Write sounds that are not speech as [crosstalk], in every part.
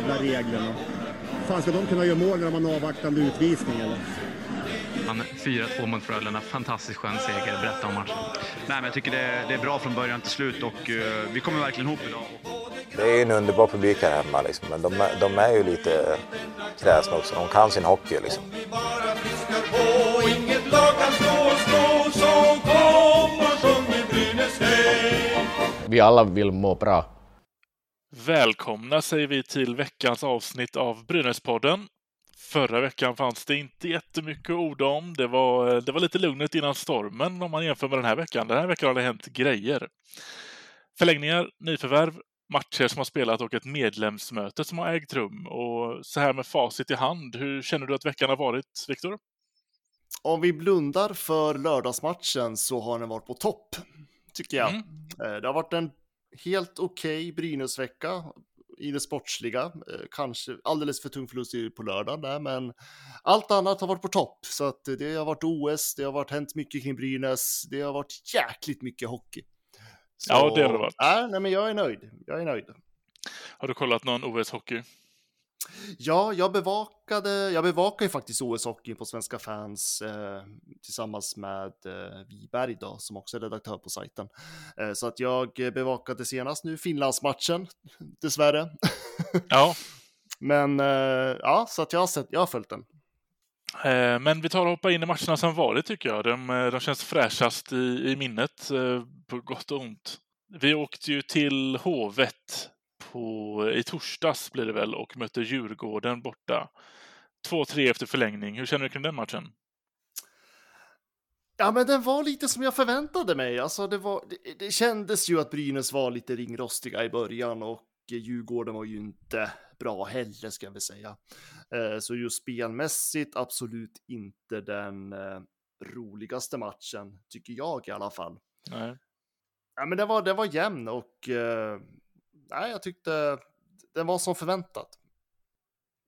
jävla reglerna. Fan ska de kunna göra mål när de har en avvaktande utvisning eller? Han 4-2 mot Frölunda. Fantastiskt skön seger. Berätta om matchen. Nej, men jag tycker det, det är bra från början till slut och uh, vi kommer verkligen ihop idag. Det är en underbar publik här hemma, liksom. men de, de är ju lite kräsna också. De kan sin hockey. Liksom. Vi alla vill må bra. Välkomna säger vi till veckans avsnitt av Brynäspodden. Förra veckan fanns det inte jättemycket ord om. Det var, det var lite lugnet innan stormen om man jämför med den här veckan. Den här veckan har det hänt grejer. Förlängningar, nyförvärv, matcher som har spelat och ett medlemsmöte som har ägt rum. Och så här med facit i hand, hur känner du att veckan har varit, Viktor? Om vi blundar för lördagsmatchen så har den varit på topp, tycker jag. Mm. Eh, det har varit en helt okej okay Brynäsvecka i det sportsliga. Eh, kanske alldeles för tung förlust på lördagen där, men allt annat har varit på topp. Så att det har varit OS, det har varit hänt mycket kring Brynäs, det har varit jäkligt mycket hockey. Så, ja, det har det varit. Äh, nej, men jag är nöjd. Jag är nöjd. Har du kollat någon OS-hockey? Ja, jag bevakade, jag bevakar ju faktiskt OS-hockey på Svenska fans eh, tillsammans med eh, Wiberg då, som också är redaktör på sajten. Eh, så att jag bevakade senast nu Finlandsmatchen, [laughs] dessvärre. Ja. [laughs] Men eh, ja, så att jag har sett, jag har följt den. Eh, men vi tar och hoppar in i matcherna som varit tycker jag. De, eh, de känns fräschast i, i minnet, på gott och ont. Vi åkte ju till Hovet på, i torsdags blir det väl och mötte Djurgården borta. 2-3 efter förlängning. Hur känner du kring den matchen? Ja, men den var lite som jag förväntade mig. Alltså, det, var, det, det kändes ju att Brynäs var lite ringrostiga i början och Djurgården var ju inte bra heller, ska väl säga. Eh, så just spelmässigt absolut inte den eh, roligaste matchen, tycker jag i alla fall. Nej. Ja, men den var, den var jämn och eh, nej, jag tyckte den var som förväntat.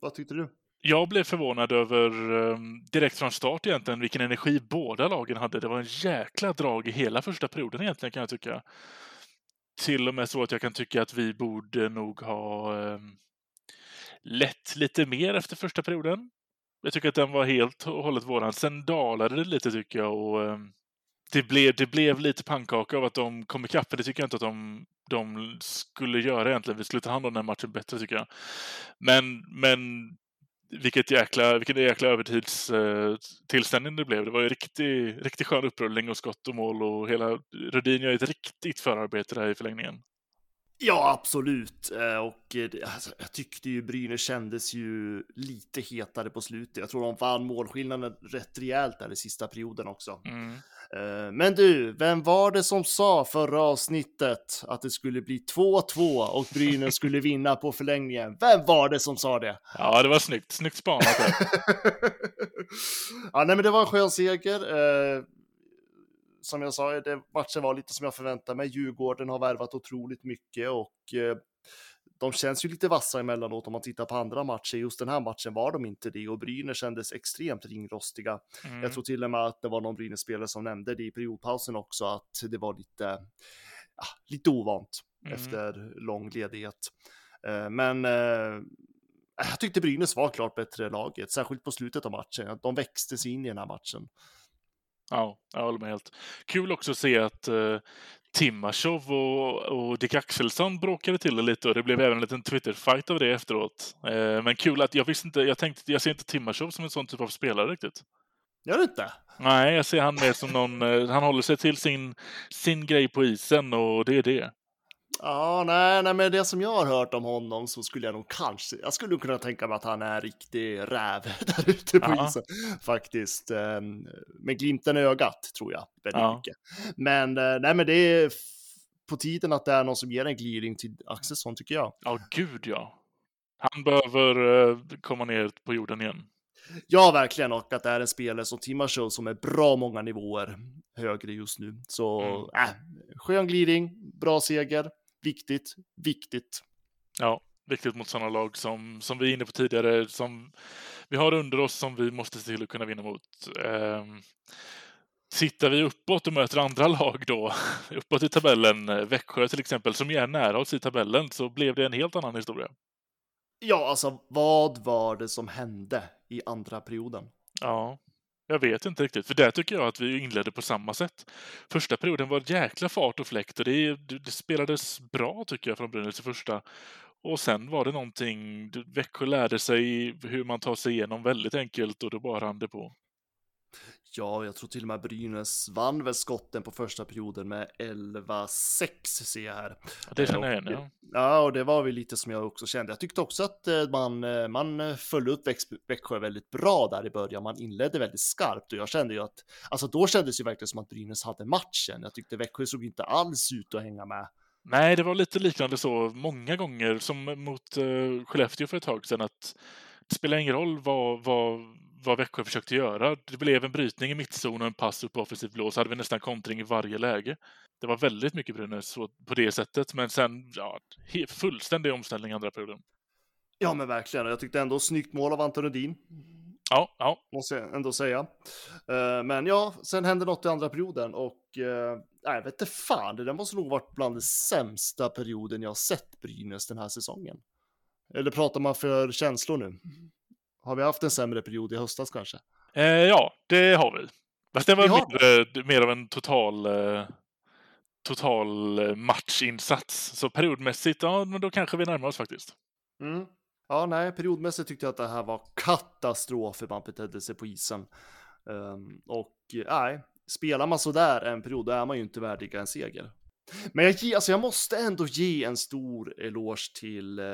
Vad tyckte du? Jag blev förvånad över ehm, direkt från start egentligen vilken energi båda lagen hade. Det var en jäkla drag i hela första perioden egentligen kan jag tycka. Till och med så att jag kan tycka att vi borde nog ha ehm, lett lite mer efter första perioden. Jag tycker att den var helt och hållet våran. Sen dalade det lite tycker jag och ehm, det blev, det blev lite pannkaka av att de kom ikapp. Det tycker jag inte att de, de skulle göra egentligen. Vi skulle ta hand om den matchen bättre tycker jag. Men, men vilket jäkla, vilken jäkla övertidstillställning det blev. Det var ju riktigt, riktigt skön upprullning och skott och mål och hela Rudin gör ett riktigt förarbete där i förlängningen. Ja, absolut. Eh, och alltså, jag tyckte ju Brynäs kändes ju lite hetare på slutet. Jag tror de vann målskillnaden rätt rejält där i sista perioden också. Mm. Eh, men du, vem var det som sa förra avsnittet att det skulle bli 2-2 och Brynäs skulle vinna på förlängningen? Vem var det som sa det? Ja, det var snyggt. Snyggt spanat. [laughs] ja, nej, men det var en skön seger. Eh, som jag sa, det, matchen var lite som jag förväntade mig. Djurgården har värvat otroligt mycket och eh, de känns ju lite vassa emellanåt om man tittar på andra matcher. Just den här matchen var de inte det och Brynäs kändes extremt ringrostiga. Mm. Jag tror till och med att det var någon Brynäs-spelare som nämnde det i periodpausen också, att det var lite, ja, lite ovant mm. efter lång ledighet. Eh, men eh, jag tyckte Brynäs var klart bättre laget, särskilt på slutet av matchen. De växte sig in i den här matchen. Ja, jag håller med helt. Kul också att se att uh, Timashov och, och Dick Axelsson bråkade till det lite och det blev även en liten Twitter-fight av det efteråt. Uh, men kul att jag visste inte, jag tänkte, jag ser inte Timashov som en sån typ av spelare riktigt. Gör du inte? Nej, jag ser han mer som någon, uh, han håller sig till sin, sin grej på isen och det är det. Ja, nej, nej, men det som jag har hört om honom så skulle jag nog kanske, jag skulle kunna tänka mig att han är riktig räv [laughs] där ute på isen faktiskt. Ehm, med glimten i ögat tror jag väldigt ja. mycket. Men eh, nej, men det är på tiden att det är någon som ger en gliring till Axelsson tycker jag. Ja, gud ja. Han behöver eh, komma ner på jorden igen. Ja, verkligen. Och att det är en spelare som Timashov som är bra många nivåer högre just nu. Så mm. äh, skön glidning, bra seger viktigt, viktigt. Ja, viktigt mot sådana lag som, som vi är inne på tidigare, som vi har under oss som vi måste se till att kunna vinna mot. Um, Tittar vi uppåt och möter andra [laughs] lag då, uppåt i tabellen, eh, Växjö till exempel, som är nära oss i tabellen, så blev det en helt annan historia. Ja, alltså vad var det som hände i andra perioden? Ja, jag vet inte riktigt, för där tycker jag att vi inledde på samma sätt. Första perioden var jäkla fart och fläkt och det, det spelades bra tycker jag från Brynäs i första. Och sen var det någonting, Växjö lärde sig hur man tar sig igenom väldigt enkelt och då bara rann det på. Ja, jag tror till och med Brynäs vann väl skotten på första perioden med 11-6 ser jag här. Ja, det känner jag igen, ja. Ja, och det var väl lite som jag också kände. Jag tyckte också att eh, man, eh, man följde upp Växjö väldigt bra där i början. Man inledde väldigt skarpt och jag kände ju att, alltså då kändes det ju verkligen som att Brynäs hade matchen. Jag tyckte Växjö såg inte alls ut att hänga med. Nej, det var lite liknande så många gånger som mot uh, Skellefteå för ett tag sedan att det spelar ingen roll vad, vad vad Växjö försökte göra. Det blev en brytning i mittzon och en pass upp offensivt blå, så hade vi nästan kontring i varje läge. Det var väldigt mycket Brynäs på det sättet, men sen ja, fullständig omställning andra perioden. Ja, men verkligen. Jag tyckte ändå snyggt mål av Anton Rudin. Ja, ja. Måste jag ändå säga. Uh, men ja, sen hände något i andra perioden och uh, jag vet inte fan, det där måste nog varit bland den sämsta perioden jag sett Brynäs den här säsongen. Eller pratar man för känslor nu? Har vi haft en sämre period i höstas kanske? Eh, ja, det har vi. Fast det var mindre, mer av en total, eh, total eh, matchinsats. Så periodmässigt, ja, men då kanske vi närmar oss faktiskt. Mm. Ja, nej, periodmässigt tyckte jag att det här var katastrof hur man betedde sig på isen. Um, och nej, spelar man så där en period, då är man ju inte värdig en seger. Men jag, alltså, jag måste ändå ge en stor eloge till eh,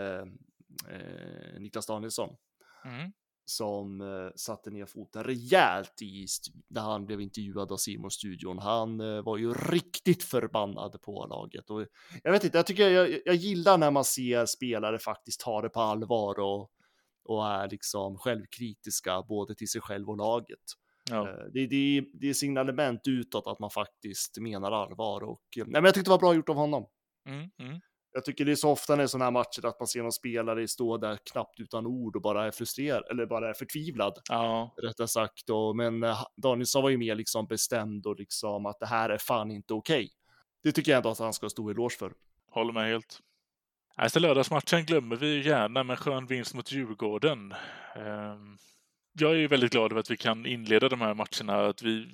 eh, Niklas Danielsson. Mm som eh, satte ner foten rejält i när han blev intervjuad av Simon studion. Han eh, var ju riktigt förbannad på laget och jag vet inte, jag tycker jag, jag gillar när man ser spelare faktiskt ta det på allvar och, och är liksom självkritiska både till sig själv och laget. Ja. Eh, det, det, det är signalement utåt att man faktiskt menar allvar och nej, men jag tyckte det var bra gjort av honom. Mm, mm. Jag tycker det är så ofta när sådana här matcher att man ser någon spelare stå där knappt utan ord och bara är frustrerad eller bara är förtvivlad. Ja. Rättare sagt. Och, men eh, Danielsson var ju mer liksom bestämd och liksom att det här är fan inte okej. Okay. Det tycker jag ändå att han ska ha stor eloge för. Håller med helt. Alltså lördagsmatchen glömmer vi gärna, men skön vinst mot Djurgården. Um jag är ju väldigt glad över att vi kan inleda de här matcherna. Att vi,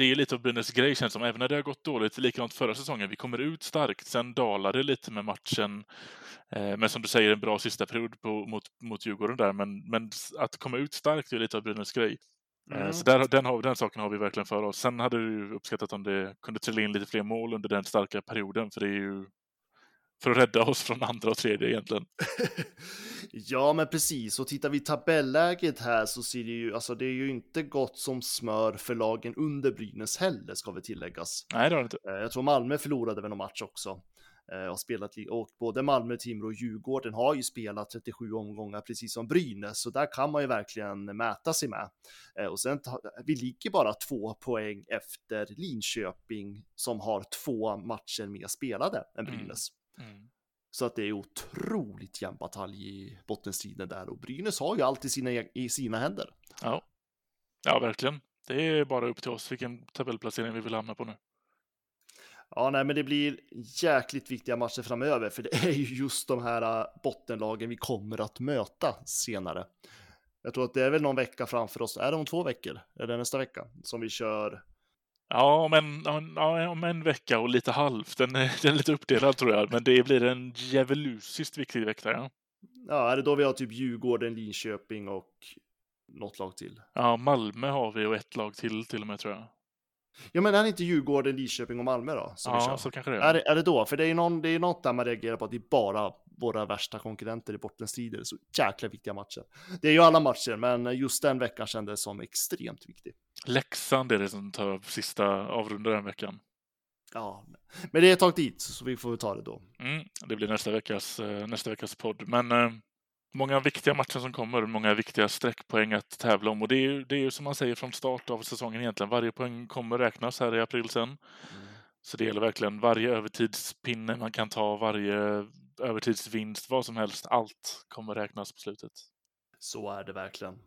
det är lite av Brynäs grej känns som, även när det har gått dåligt, likadant förra säsongen. Vi kommer ut starkt, sen dalar det lite med matchen. Eh, men som du säger, en bra sista period på, mot, mot Djurgården där. Men, men att komma ut starkt är lite av Brynäs grej. Eh, mm. Så där, den, har, den saken har vi verkligen för oss. Sen hade du uppskattat om det kunde trilla in lite fler mål under den starka perioden, för det är ju för att rädda oss från andra och tredje egentligen. [laughs] ja, men precis. Och tittar vi tabelläget här så ser det ju, alltså det är ju inte gott som smör för lagen under Brynäs heller, ska vi tilläggas. Nej, det har det inte. Eh, jag tror Malmö förlorade väl någon match också. Eh, och, spelat, och både Malmö, Timrå och Djurgården har ju spelat 37 omgångar precis som Brynäs, så där kan man ju verkligen mäta sig med. Eh, och sen, vi ligger bara två poäng efter Linköping som har två matcher mer spelade än mm. Brynäs. Mm. Mm. Så att det är otroligt jämn batalj i bottenstriden där och Brynäs har ju allt i sina, i sina händer. Ja. ja, verkligen. Det är bara upp till oss vilken tabellplacering vi vill hamna på nu. Ja, nej, men det blir jäkligt viktiga matcher framöver, för det är ju just de här äh, bottenlagen vi kommer att möta senare. Jag tror att det är väl någon vecka framför oss. Är det om två veckor? Är det nästa vecka som vi kör Ja, om en, om en vecka och lite halvt. Den, den är lite uppdelad tror jag, men det blir en djävulusiskt viktig vecka. Ja. ja, är det då vi har typ Djurgården, Linköping och något lag till? Ja, Malmö har vi och ett lag till till och med tror jag. Ja, men är det inte Djurgården, Linköping och Malmö då? ja, så kanske det är. Är det, är det då? För det är ju någon, det är något där man reagerar på att det är bara våra värsta konkurrenter i bottenstrider. Så jäkla viktiga matcher. Det är ju alla matcher, men just den veckan kändes som extremt viktig. Leksand är det som tar sista avrundar den veckan. Ja, men det är ett tag dit, så vi får ta det då. Mm, det blir nästa veckas, eh, nästa veckas podd. Men eh, många viktiga matcher som kommer, många viktiga streckpoäng att tävla om. Och det är ju, det är ju som man säger från start av säsongen egentligen. Varje poäng kommer räknas här i april sen. Mm. Så det gäller verkligen varje övertidspinne man kan ta, varje övertidsvinst, vad som helst. Allt kommer räknas på slutet. Så är det verkligen.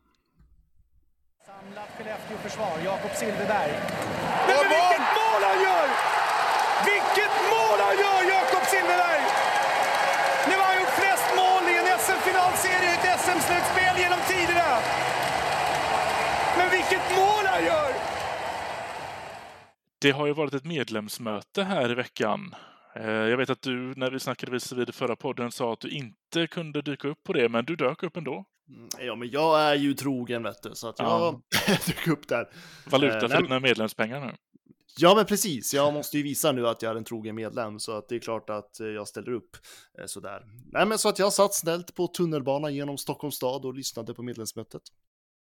Samlat Skellefteå-försvar, Jakob Silfverberg. Men, men vilket mål han gör! Vilket mål han gör, Jakob Silfverberg! Nu har han gjort flest mål i en SM-finalserie i ett SM-slutspel genom tiderna. Men vilket mål han gör! Det har ju varit ett medlemsmöte här i veckan. Eh, Jag vet att du, när vi snackade vid förra podden, sa att du inte kunde dyka upp på det, men du dök upp ändå. Mm, Ja, men jag är ju trogen vet du, så att jag Ja. [laughs] dök upp där. Valuta Eh, för dina medlemspengar nu. Ja, men precis. Jag måste ju visa nu att jag är en trogen medlem, så att det är klart att eh, jag ställer upp sådär. Nej, men så att jag satt snällt på tunnelbanan genom Stockholms stad och lyssnade på medlemsmötet.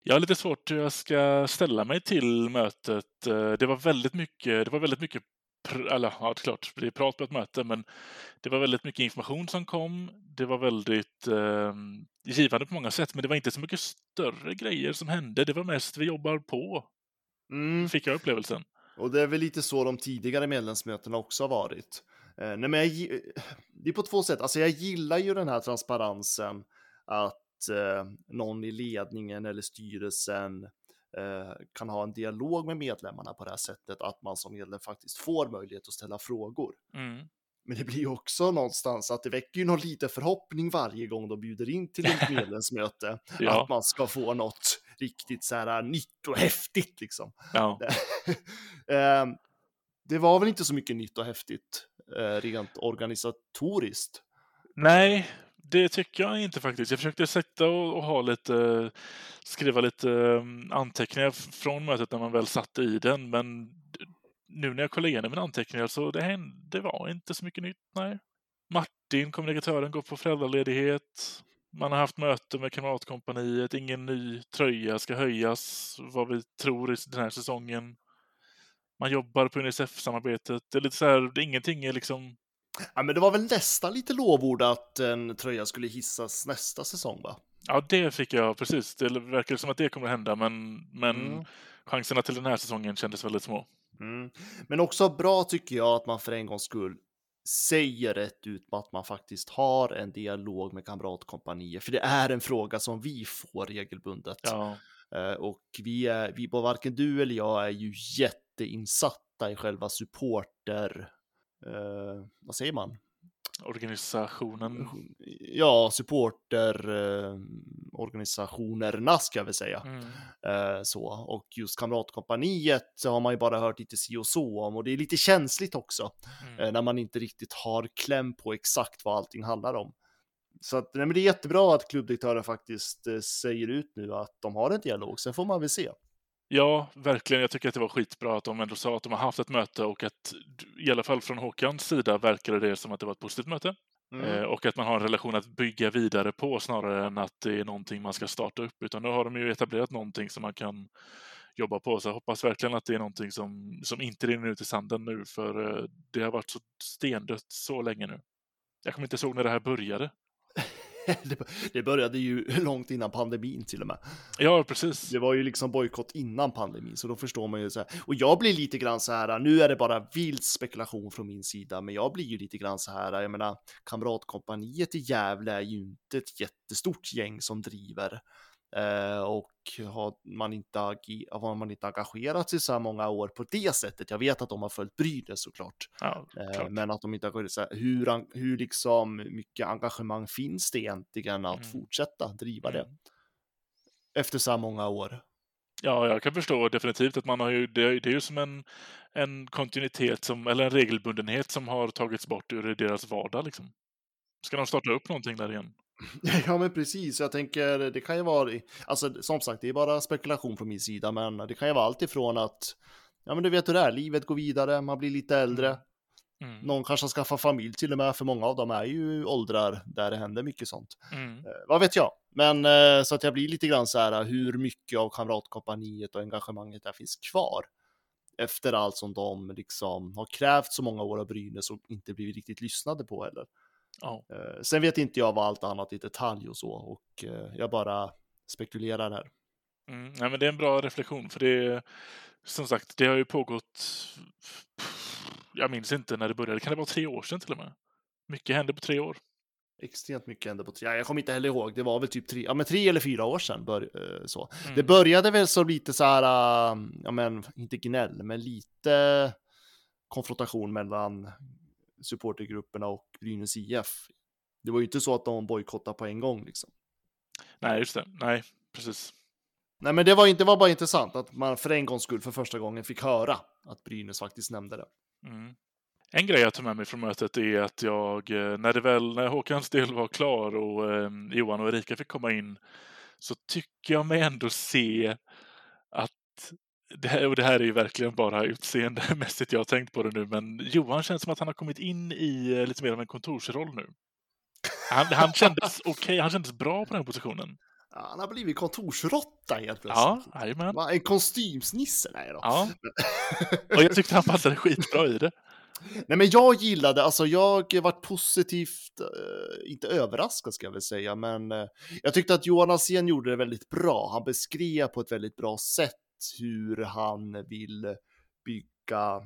Jag har lite svårt hur jag ska ställa mig till mötet. Eh, Det var väldigt mycket, det var väldigt mycket eller ja, det är klart, det är prat på ett möte, men det var väldigt mycket information som kom. Det var väldigt eh, givande på många sätt, men det var inte så mycket större grejer som hände. Det var mest vi jobbar på, Mm. fick jag upplevelsen. Och det är väl lite så de tidigare medlemsmötena också har varit. Eh, nej, men jag, det är på två sätt. Alltså jag gillar ju den här transparensen att eh, någon i ledningen eller styrelsen eh, kan ha en dialog med medlemmarna på det här sättet, att man som medlem faktiskt får möjlighet att ställa frågor. Mm. Men det blir ju också någonstans att det väcker ju någon liten förhoppning varje gång de bjuder in till ett [laughs] medlemsmöte. Ja. Att man ska få något riktigt så här nytt och häftigt liksom. Ja. [laughs] Eh, det var väl inte så mycket nytt och häftigt eh, rent organisatoriskt. Nej, det tycker jag inte faktiskt. Jag försökte sätta och, och ha lite, skriva lite mm, anteckningar från mötet när man väl satt i den, men nu när jag kollar igenom mina anteckningar så det, hände, det var inte så mycket nytt, nej. Martin, kommunikatören, går på föräldraledighet. Man har haft möte med Kamratkompaniet. Ingen ny tröja ska höjas, vad vi tror i den här säsongen. Man jobbar på Unicef-samarbetet. Det är lite så här, det- ingenting är liksom Ja, men det var väl nästan lite lovord att en tröja skulle hissas nästa säsong, va? Ja, det fick jag precis. Det verkar som att det kommer att hända, men, men Mm. chanserna till den här säsongen kändes väldigt små. Mm. Men också bra tycker jag att man för en gångs skull säger rätt ut att man faktiskt har en dialog med kamratkompanier, för det är en fråga som vi får regelbundet. Ja, Eh, Och vi är, vi, varken du eller jag är ju jätteinsatta i själva supporter, eh, vad säger man? organisationen. Ja, supporter eh, organisationerna ska väl säga. Mm. Eh, så. Och just Kamratkompaniet så har man ju bara hört lite si och så om och det är lite känsligt också Mm. eh, när man inte riktigt har kläm på exakt vad allting handlar om. Så att, nej, men det är jättebra att klubbdirektören faktiskt eh, säger ut nu att de har en dialog, sen får man väl se. Ja, verkligen. Jag tycker att det var skitbra att de ändå sa att de har haft ett möte och att i alla fall från Håkans sida verkade det som att det var ett positivt möte. Mm. Eh, och att man har en relation att bygga vidare på snarare än att det är någonting man ska starta upp. Utan nu har de ju etablerat någonting som man kan jobba på. Så jag hoppas verkligen att det är någonting som, som inte rinner ut i sanden nu, för eh, det har varit så stendött så länge nu. Jag kommer inte ihåg när det här började. [laughs] det, började ju [laughs] långt innan pandemin till och med. Ja, precis. Det var ju liksom bojkott innan pandemin, så då förstår man ju så här. Och jag blir lite grann så här, nu är det bara vild spekulation från min sida, men jag blir ju lite grann så här, jag menar, Kamratkompaniet i Gävle är ju inte ett jättestort gäng som driver. Eh, och har man, inte har man inte engagerat sig så här många år på det sättet, jag vet att de har följt Brynäs såklart, Ja, eh, men att de inte har så här, hur, hur liksom mycket engagemang finns det egentligen att Mm. fortsätta driva det Mm. efter så här många år? Ja, jag kan förstå definitivt att man har ju, det, det är ju som en, en kontinuitet, som, eller en regelbundenhet som har tagits bort ur deras vardag. Liksom. Ska de starta upp någonting där igen? [laughs] Ja, men precis. Jag tänker, det kan ju vara, alltså som sagt, det är bara spekulation från min sida, men det kan ju vara allt ifrån att, ja men du vet hur det är, livet går vidare, man blir lite äldre, Mm. någon kanske skaffar familj till och med, för många av dem är ju åldrar där det händer mycket sånt. Mm. Eh, vad vet jag? Men eh, så att jag blir lite grann så här, hur mycket av kamratkompaniet och engagemanget där finns kvar? Efter allt som de liksom har krävt så många år av Brynäs och inte blivit riktigt lyssnade på heller. Ja. Eh, Sen vet inte jag vad allt annat i detalj och så och eh, jag bara spekulerar här. Mm. Nej, men det är en bra reflektion, för det är som sagt, det har ju pågått, jag minns inte när det började, kan det vara tre år sedan till och med? Mycket hände på tre år. extremt mycket hände på tre. Ja, jag kommer inte heller ihåg, det var väl typ tre, ja, men tre eller fyra år sedan. Bör, eh, så. Mm. Det började väl som lite så här, ja men inte gnäll, men lite konfrontation mellan supportergrupperna och Brynäs IF. Det var ju inte så att de bojkottade på en gång liksom. Nej, just det. Nej, precis. Nej, men det var, inte, det var bara intressant att man för en gångs skull för första gången fick höra att Brynäs faktiskt nämnde det. Mm. En grej jag tar med mig från mötet är att jag, eh, när det väl, när Håkans del var klar och eh, Johan och Erika fick komma in, så tycker jag mig ändå se att det här, och det här är ju verkligen bara utseendemässigt jag har tänkt på det nu, men Johan känns som att han har kommit in i eh, lite mer av en kontorsroll nu. Han, han kändes [laughs] okej, okay, han kändes bra på den positionen. Ja, han har blivit kontorsrotta helt plötsligt. Ja, jajamän. En kostymsnisse? Nej då. Ja. [laughs] Och jag tyckte han passade skitbra i det. Nej, men jag gillade, alltså jag varit positivt, eh, inte överraskad ska jag väl säga, men eh, jag tyckte att Johan Alsén gjorde det väldigt bra. Han beskrev på ett väldigt bra sätt hur han vill bygga,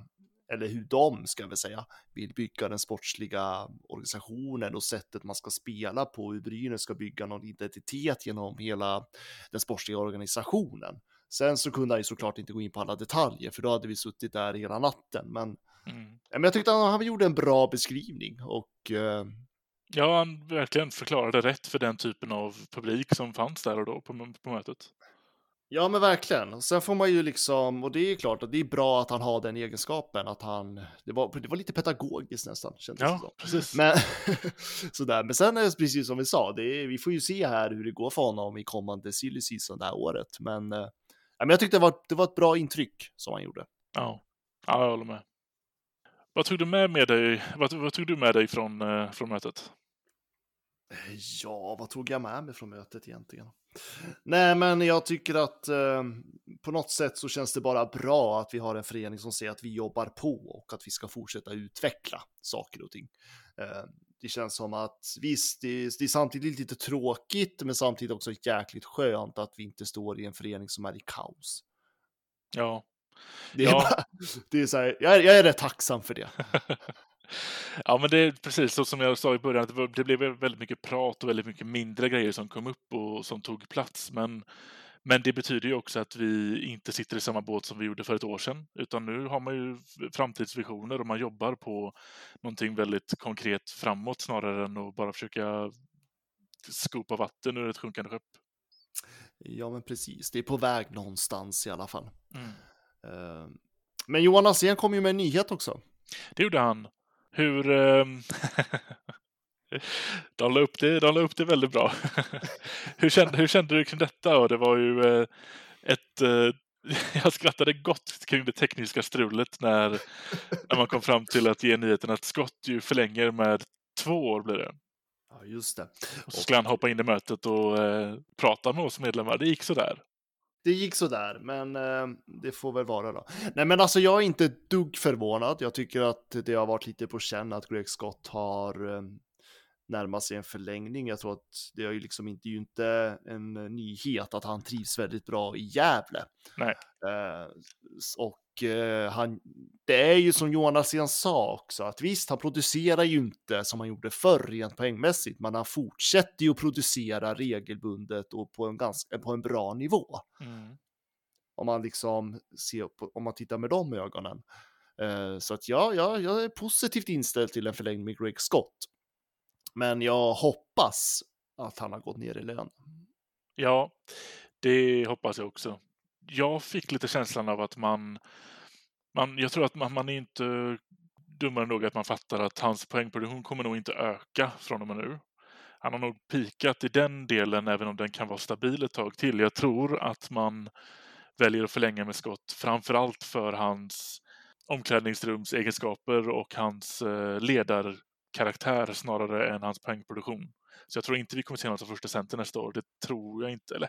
eller hur de ska väl säga, vill bygga den sportsliga organisationen och sättet man ska spela på, hur Brynäs ska bygga någon identitet genom hela den sportsliga organisationen. Sen så kunde han ju såklart inte gå in på alla detaljer, för då hade vi suttit där hela natten, men Mm. Men jag tyckte han, han gjorde en bra beskrivning och eh, Ja, han verkligen förklarade rätt för den typen av publik som fanns där och då på, på mötet. Ja, men verkligen. Sen får man ju liksom, och det är klart att det är bra att han har den egenskapen, att han, det var, det var lite pedagogiskt nästan, kändes det Ja, som. precis. Men, [laughs] sådär. men sen är det precis som vi sa, det är, vi får ju se här hur det går för honom i kommande silly season det här året. Men, eh, ja, men jag tyckte det var, det var ett bra intryck som han gjorde. Ja, ja jag håller med. Vad tog du med, med dig, vad, vad tog du med dig från, eh, från mötet? Ja, vad tog jag med mig från mötet egentligen? Nej, men jag tycker att eh, på något sätt så känns det bara bra att vi har en förening som säger att vi jobbar på och att vi ska fortsätta utveckla saker och ting. Eh, det känns som att visst, det är, det är samtidigt lite tråkigt, men samtidigt också jäkligt skönt att vi inte står i en förening som är i kaos. Ja, Det är, Ja. bara, det är så här, jag är, jag är rätt tacksam för det. [laughs] ja, men det är precis så som jag sa i början, att det, blev väldigt mycket prat och väldigt mycket mindre grejer som kom upp och som tog plats. Men, men det betyder ju också att vi inte sitter i samma båt som vi gjorde för ett år sedan, utan nu har man ju framtidsvisioner och man jobbar på någonting väldigt konkret framåt snarare än att bara försöka skopa vatten ur ett sjunkande skepp. Ja, men precis. Det är på väg någonstans i alla fall. Mm. Eh, Men Johan Alsén kom ju med en nyhet också. Det gjorde han. Hur... ehm, [laughs] de la upp det, de la upp det väldigt bra. [laughs] hur, kände, hur kände du kring detta? Och det var ju eh, ett... eh, [laughs] Jag skrattade gott kring det tekniska strulet när, när man kom fram till att ge nyheten att Scott ju förlänger med två år blir det. Ja, just det. Och så skulle han hoppa in i mötet och eh, prata med oss medlemmar. Det gick sådär. Det gick sådär, men eh, det får väl vara då. Nej, men alltså jag är inte ett dugg förvånad. Jag tycker att det har varit lite på känn att Greg Scott har eh, eh, närmat sig en förlängning. Jag tror att det är ju liksom inte, ju inte en nyhet att han trivs väldigt bra i Gävle. Nej. Eh, och eh, han, det är ju som Johan Alsén sa också, att visst, han producerar ju inte som han gjorde förr rent poängmässigt, men han fortsätter ju att producera regelbundet och på en, ganska, på en bra nivå. Mm. Om man liksom ser på, om man tittar med de ögonen. Eh, så att ja, ja, jag är positivt inställd till en förlängning med Greg Scott. Men jag hoppas att han har gått ner i lön. Ja, det hoppas jag också. Jag fick lite känslan av att man... man jag tror att man, man är inte dummare nog att man fattar att hans poängproduktion kommer nog inte öka från och med nu. Han har nog pikat i den delen, även om den kan vara stabil ett tag till. Jag tror att man väljer att förlänga med skott, framför allt för hans omklädningsrumsegenskaper och hans eh, ledar ledarkaraktär snarare än hans poängproduktion. Så jag tror inte vi kommer se något av första center nästa år. Det tror jag inte. Eller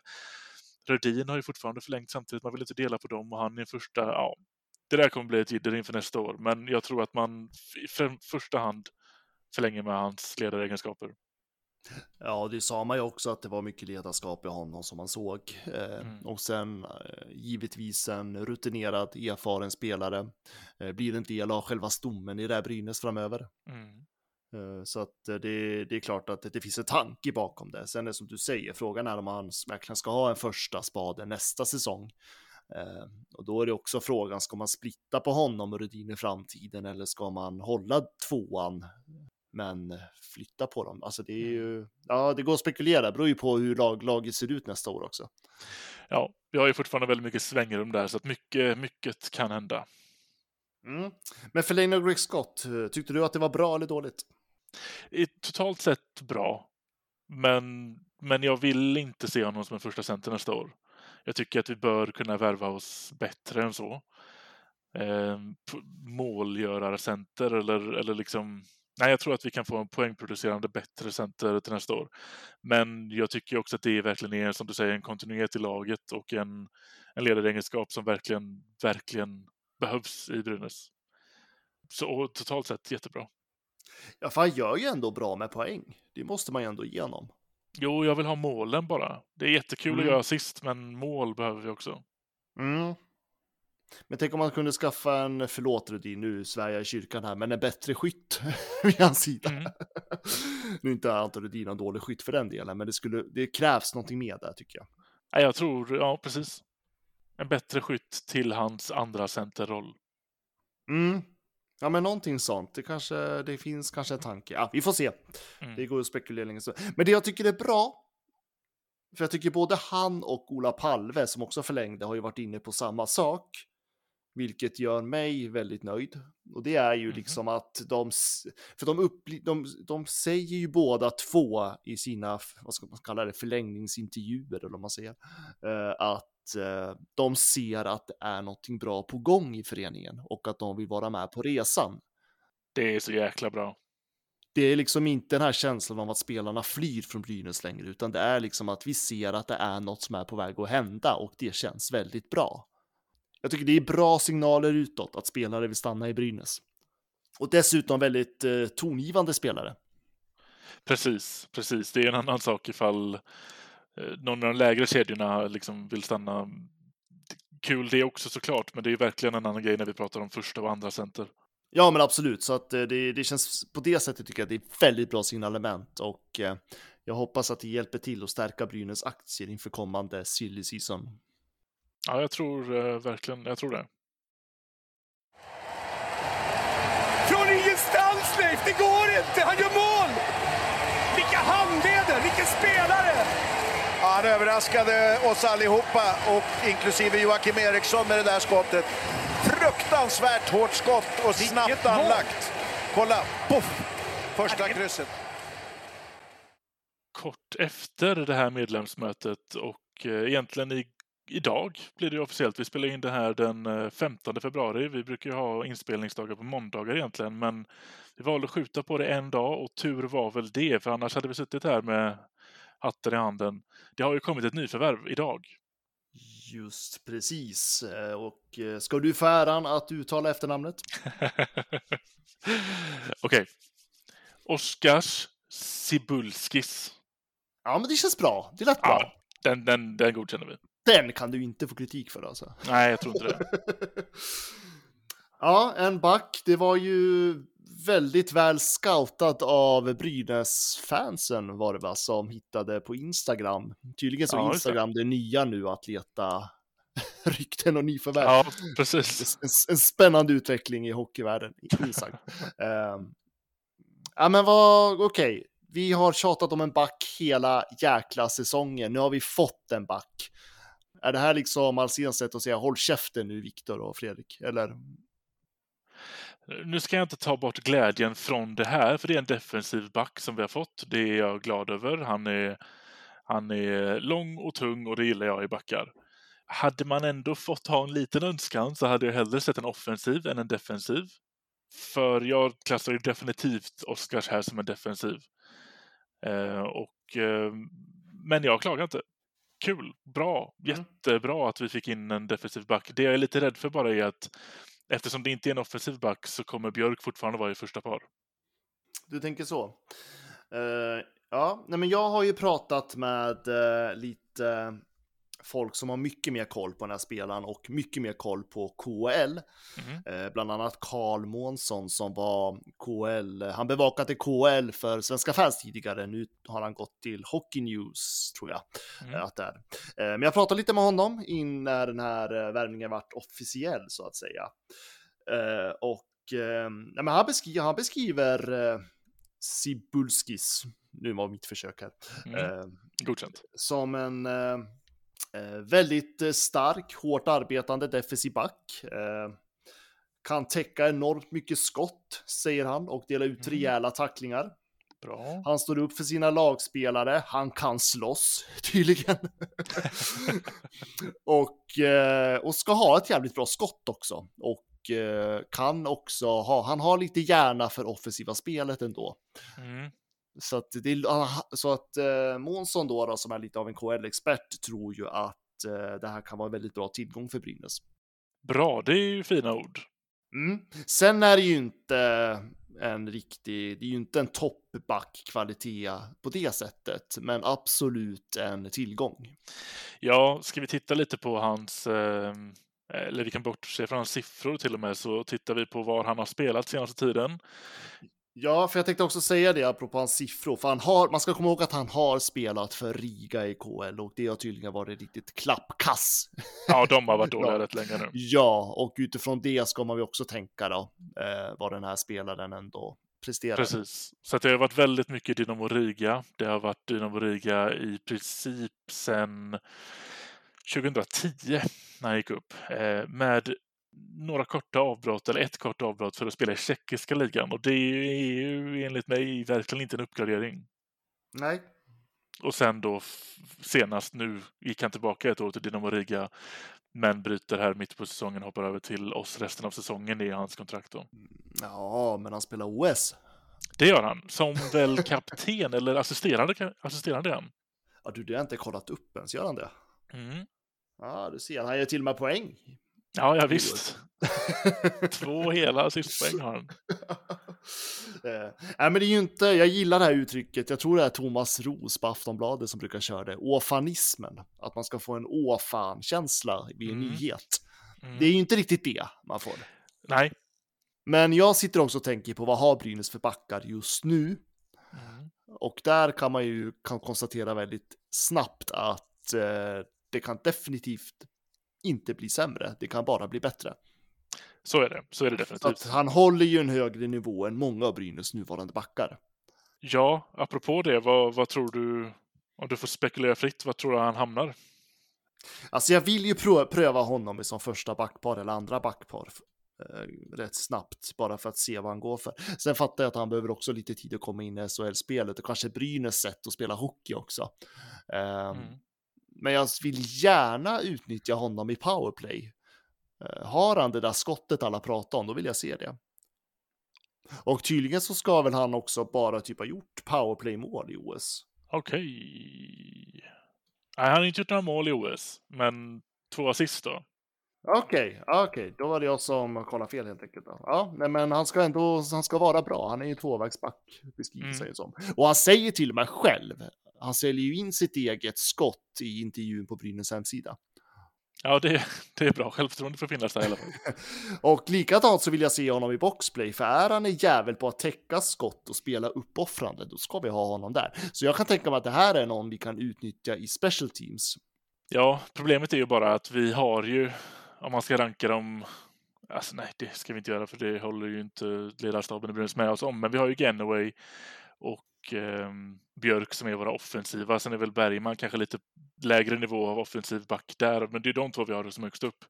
Rödin har ju fortfarande förlängt samtidigt. Man vill inte dela på dem och han är första. Ja, det där kommer bli ett jidder inför nästa år. Men jag tror att man i för- första hand förlänger med hans ledaregenskaper. Ja, det sa man ju också att det var mycket ledarskap i honom som man såg. Eh, Mm. Och sen eh, givetvis en rutinerad, erfaren spelare. Eh, blir en del av själva stommen i det här Brynäs framöver. Mm. Eh, Så att eh, det, det är klart att det finns en tanke bakom det. Sen är det som du säger, frågan är om han verkligen ska ha en första spade nästa säsong. Eh, Och då är det också frågan, ska man splitta på honom och Rudin i framtiden eller ska man hålla tvåan men flytta på dem? Alltså det är ju, ja det går att spekulera, det beror ju på hur lag, laget ser ut nästa år också. Ja, vi har ju fortfarande väldigt mycket svängrum där, så att mycket, mycket kan hända. Mm. Men förlängning av Greg Scott, tyckte du att det var bra eller dåligt? Totalt sett bra. Men, men jag vill inte se honom som en första center nästa år. Jag tycker att vi bör kunna värva oss bättre än så. Eh, målgörarcenter eller, eller liksom... Nej, jag tror att vi kan få en poängproducerande bättre center till nästa år. Men jag tycker också att det verkligen är, som du säger, en kontinuitet i laget och en, en ledaregenskap som verkligen, verkligen behövs i Brynäs. Så och totalt sett jättebra. Ja, för han gör ju ändå bra med poäng. Det måste man ju ändå ge honom. Jo, jag vill ha målen bara. Det är jättekul Mm. att göra assist, men mål behöver vi också. Mm. Men tänk om man kunde skaffa en, förlåt Rudin, nu svär jag i kyrkan här, men en bättre skytt [laughs] vid hans sida. Mm. [laughs] nu är inte Anton Rudin en dålig skytt för den delen, men det, skulle, det krävs någonting mer där tycker jag. Jag tror, ja precis. En bättre skytt till hans andra centerroll. Mm. Ja, men någonting sånt. Det kanske, det finns kanske en tanke. Ja, vi får se. Mm. Det går att spekulera länge. Men det jag tycker är bra, för jag tycker både han och Ola Palve, som också förlängde, har ju varit inne på samma sak. Vilket gör mig väldigt nöjd. Och det är ju Mhm. liksom att de, för de, uppli- de, de säger ju båda två i sina, vad ska man kalla det, förlängningsintervjuer, eller vad man säger, eh, att eh, de ser att det är någonting bra på gång i föreningen och att de vill vara med på resan. Det är så jäkla bra. Det är liksom inte den här känslan av att spelarna flyr från Brynäs längre, utan det är liksom att vi ser att det är något som är på väg att hända och det känns väldigt bra. Jag tycker det är bra signaler utåt att spelare vill stanna i Brynäs. Och dessutom väldigt eh, tongivande spelare. Precis, precis. Det är en annan sak ifall någon av de lägre kedjorna liksom vill stanna. Kul det också såklart, men det är verkligen en annan grej när vi pratar om första och andra center. Ja, men absolut, så att eh, det, det känns på det sättet tycker jag att det är väldigt bra signalement och eh, jag hoppas att det hjälper till att stärka Brynäs aktier inför kommande silly season. Ja, jag tror eh, verkligen, jag tror det. Från ingenstans Leif, det går inte! Han gör mål! Vilka handleder, vilken spelare! Han överraskade oss allihopa, och inklusive Joakim Eriksson med det där skottet. Fruktansvärt hårt skott och snabbt anlagt. Kolla, poff! Första krysset. Kort efter det här medlemsmötet och eh, egentligen i, idag blir det ju officiellt. Vi spelar in det här den eh, 15 februari. Vi brukar ju ha inspelningsdagar på måndagar egentligen, men vi valde att skjuta på det en dag och tur var väl det, för annars hade vi suttit här med hatten i handen. Det har ju kommit ett nyförvärv idag. Just precis. Eh, Och eh, ska du få äran att uttala efternamnet? [laughs] Okej. Oskars Sibulskis. Ja, men det känns bra. Det lät bra. Ja, den, den, den godkänner vi. Den kan du inte få kritik för alltså. Nej, jag tror inte det. [laughs] ja, en back. Det var ju väldigt väl scoutat av Brynäs-fansen var det va, som hittade på Instagram. Tydligen så Ja. Instagram det nya nu att leta [laughs] rykten och nyförvärv. Ja, precis. en, en spännande utveckling i hockeyvärlden, minst sagt. [laughs] Ehm, ja, men vad, okej. Vi har tjatat om en back hela jäkla säsongen. Nu har vi fått en back. Är det här liksom Alséns sätt att säga håll käften nu, Viktor och Fredrik? Eller? Nu ska jag inte ta bort glädjen från det här, för det är en defensiv back som vi har fått. Det är jag glad över. Han är, han är lång och tung och det gillar jag i backar. Hade man ändå fått ha en liten önskan så hade jag hellre sett en offensiv än en defensiv. För jag klassar ju definitivt Oscars här som en defensiv. Eh, och, eh, men jag klagar inte. Kul, bra, jättebra att vi fick in en defensiv back. Det jag är lite rädd för bara är att eftersom det inte är en offensiv back så kommer Björk fortfarande vara i första par. Du tänker så? Uh, ja, nej, men jag har ju pratat med uh, lite folk som har mycket mer koll på den här spelaren och mycket mer koll på KL. Mhm. Eh, bland annat Carl Månsson som var KL, han bevakade KL för Svenska fans tidigare. Nu har han gått till Hockey News tror jag. Mm. eh, Att det är. Eh, men jag pratade lite med honom innan när den här eh, värvningen vart officiell så att säga. Eh, och eh, nej, men han, beskriver, han beskriver Sibulskis, nu var mitt försök här, Mm. Godkänt. som en väldigt eh, stark, hårt arbetande defensiv back. Eh, kan täcka enormt mycket skott, säger han, och dela ut Mm. rejäla tacklingar. Bra. Han står upp för sina lagspelare, han kan slåss, [laughs] tydligen. [laughs] och, eh, och ska ha ett jävligt bra skott också. Och eh, kan också ha, han har lite hjärna för offensiva spelet ändå. Mm. Så att, det, är- så att eh, Månsson då, då, som är lite av en KL-expert, tror ju att eh, det här kan vara en väldigt bra tillgång för Brynäs. Bra, det är ju fina ord. Mm. Sen är det ju inte en riktig, det är ju inte en toppback-kvalitet på det sättet, men absolut en tillgång. Ja, ska vi titta lite på hans, eh, eller vi kan bortse från hans siffror till och med, så tittar vi på var han har spelat senaste tiden. Ja, för jag tänkte också säga det apropå hans siffror, för han har, man ska komma ihåg att han har spelat för Riga i KL och det har tydligen varit riktigt klappkass. Ja, de har varit [laughs] dåliga Ja. rätt länge nu. Ja, och utifrån det ska man ju också tänka då, eh, vad den här spelaren ändå presterar. Precis. Så det har varit väldigt mycket Dynamo Riga. Det har varit Dynamo Riga i princip sedan 2010 när han gick upp. Eh, med några korta avbrott, eller ett kort avbrott för att spela i tjeckiska ligan. Och det är ju enligt mig verkligen inte en uppgradering. Nej, Och sen då senast nu gick han tillbaka ett år till Dynamo Riga. Men bryter här mitt på säsongen och hoppar över till oss resten av säsongen. Är hans kontrakt då. ja, men han spelar OS. Det gör han. Som väl kapten eller assisterande, assisterande han. Ja, du, det har jag inte kollat upp ens, gör han det? Mm. Ja, du ser, han gör till och med poäng. Ja, ja visst. Två hela assistpoäng har han. [laughs] eh, nej, men det är ju inte, jag gillar det här uttrycket, jag tror det är Thomas Ros på Aftonbladet som brukar köra det, åfanismen, att man ska få en åfan-känsla vid en Mm. nyhet. Mm. Det är ju inte riktigt det man får. Nej. Men jag sitter också och tänker på vad har Brynäs för backar just nu? Mm. Och där kan man ju kan konstatera väldigt snabbt att eh, det kan definitivt inte bli sämre, det kan bara bli bättre. Så är det. Så är det Så definitivt. han håller ju en högre nivå än många av Brynäs nuvarande backar. Ja, apropå det, vad, vad tror du, om du får spekulera fritt, vad tror du han hamnar? Alltså jag vill ju prö- pröva honom som första backpar eller andra backpar eh, rätt snabbt bara för att se vad han går för. Sen fattar jag att han behöver också lite tid att komma in i SHL-spelet och kanske Brynäs sätt att spela hockey också. Ehm, Mm. Men jag vill gärna utnyttja honom i powerplay. Eh, Har han det där skottet alla pratar om, då vill jag se det. Och tydligen så ska väl han också bara typ ha gjort powerplay-mål i OS. Okej. Nej, han har inte gjort några mål i OS, men två assist då. Okej, okej, då var det jag som kollade fel helt enkelt. Då. Ja, nej, men han ska ändå, han ska vara bra. Han är ju tvåvägsback, beskriver Mm. sig som. Och han säger till med själv, han säljer ju in sitt eget skott i intervjun på Brynäs hemsida. Ja, det, det är bra. Självförtroende får finnas där i alla fall. [laughs] Och likadant så vill jag se honom i boxplay, för är han en jävel på att täcka skott och spela uppoffrande, då ska vi ha honom där. Så jag kan tänka mig att det här är någon vi kan utnyttja i special teams. Ja, problemet är ju bara att vi har ju, om man ska ranka dem, alltså nej, det ska vi inte göra för det håller ju inte ledarstaben i Brynäs med oss om, men vi har ju Genoway och ehm, Björk som är våra offensiva. Sen är väl Bergman kanske lite lägre nivå av offensiv back där, men det är de två vi har som högst upp.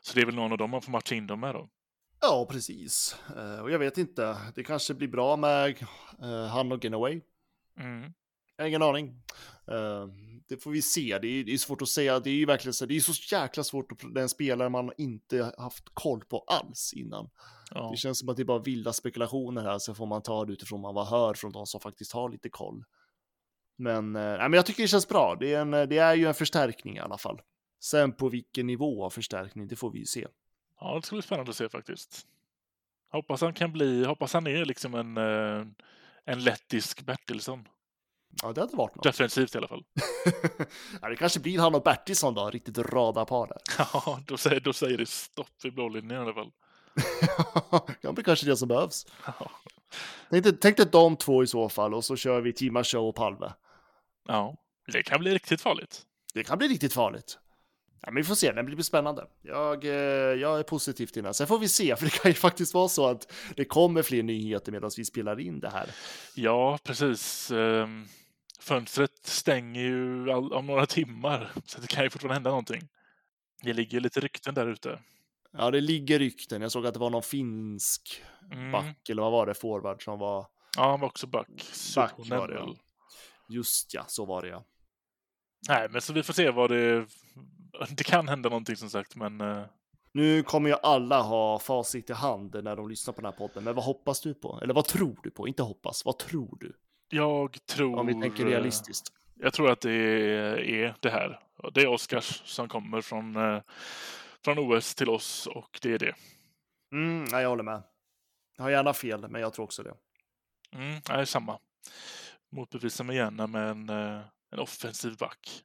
Så det är väl någon av dem man får matcha in dem med då. Ja, precis. Eh, Och jag vet inte, det kanske blir bra med eh, han och Genoway. Mm. Ingen aning. Eh, det får vi se. Det är, det är svårt att säga. Det är ju verkligen så. Det är så jäkla svårt att det är en spelare man inte haft koll på alls innan. Ja. Det känns som att det är bara vilda spekulationer här, så får man ta det utifrån vad man hör från de som faktiskt har lite koll. Men, eh, men jag tycker det känns bra. Det är, en, det är ju en förstärkning i alla fall. Sen på vilken nivå av förstärkning, det får vi ju se. ja, det ska bli spännande att se faktiskt. Hoppas han kan bli, hoppas han är liksom en, eh, en lettisk Bertilsson. Ja, det hade varit något. Defensivt i alla fall. [laughs] ja, det kanske blir han och Bertilsson då, riktigt rada par där. [laughs] Ja, då säger, då säger det stopp i blålinjen i alla fall. [laughs] ja, det kanske är det som behövs. Ja. Tänk dig, tänk dig de två i så fall och så kör vi Tima Show och Palve. ja, det kan bli riktigt farligt. Det kan bli riktigt farligt. Ja, men vi får se, det blir spännande. Jag, eh, jag är positiv till det. Sen får vi se, för det kan ju faktiskt vara så att det kommer fler nyheter medan vi spelar in det här. Ja, precis. Ehm, Fönstret stänger ju all, om några timmar, så det kan ju fortfarande hända någonting. Det ligger lite rykten där ute. Ja, det ligger rykten. Jag såg att det var någon finsk Mm. back, eller vad var det, forward som var... Ja, han var också back. Back var det, ja. Just ja, så var det ja. Nej, men så vi får se vad det... [laughs] Det kan hända någonting som sagt, men eh, Nu kommer ju alla ha facit i hand när de lyssnar på den här podden, men vad hoppas du på? Eller vad tror du på? Inte hoppas, vad tror du? Jag tror... Om vi tänker eh, realistiskt. Jag tror att det är det här. Det är Oscars som kommer från, eh, från OS till oss och det är det. Mm, nej, jag håller med. Jag har gärna fel, men jag tror också det. Mm, nej, samma. Motbevisa mig gärna med en, eh, en offensiv back.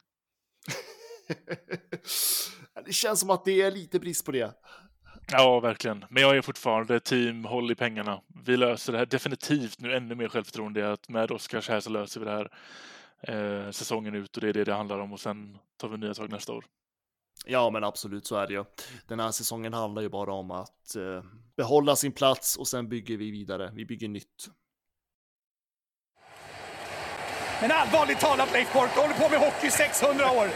[laughs] det känns som att det är lite brist på det. Ja, verkligen. Men jag är fortfarande team håll i pengarna. Vi löser det här definitivt nu ännu mer självförtroende att med Oscars här så löser vi det här eh, säsongen ut och det är det det handlar om och sen tar vi nya tag nästa år. Ja, men absolut så är det ju. Den här säsongen handlar ju bara om att eh, behålla sin plats och sen bygger vi vidare. Vi bygger nytt. Men allvarligt talat Leif Boork, du håller på med hockey i 600 år.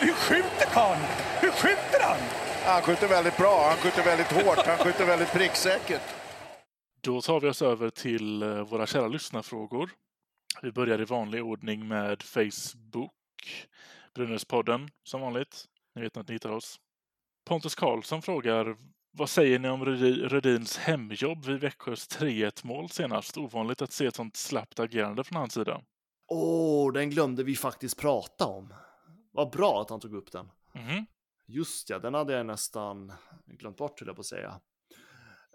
Hur skjuter karln? Hur skjuter han? Han skjuter väldigt bra, han skjuter väldigt hårt, han skjuter väldigt pricksäkert. Då tar vi oss över till eh, våra kära lyssnarfrågor. Vi börjar i vanlig ordning med Facebook. Brynäspodden som vanligt. Ni vet att ni hittar oss. Pontus Karlsson frågar vad säger ni om Rödi- Rödins hemjobb vid Växjös 3-1 mål senast? Ovanligt att se ett sånt slappt agerande från hans sida. Åh, den glömde vi faktiskt prata om. Vad bra att han tog upp den. Mhm. Just ja, den hade jag nästan glömt bort, höll jag på att säga.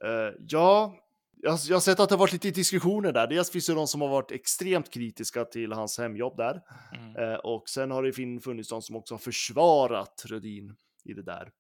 Eh, ja, jag, jag har sett att det har varit lite diskussioner där. Dels finns det de som har varit extremt kritiska till hans hemjobb där. Mm. Eh, och sen har det funnits de som också har försvarat Rödin i det där.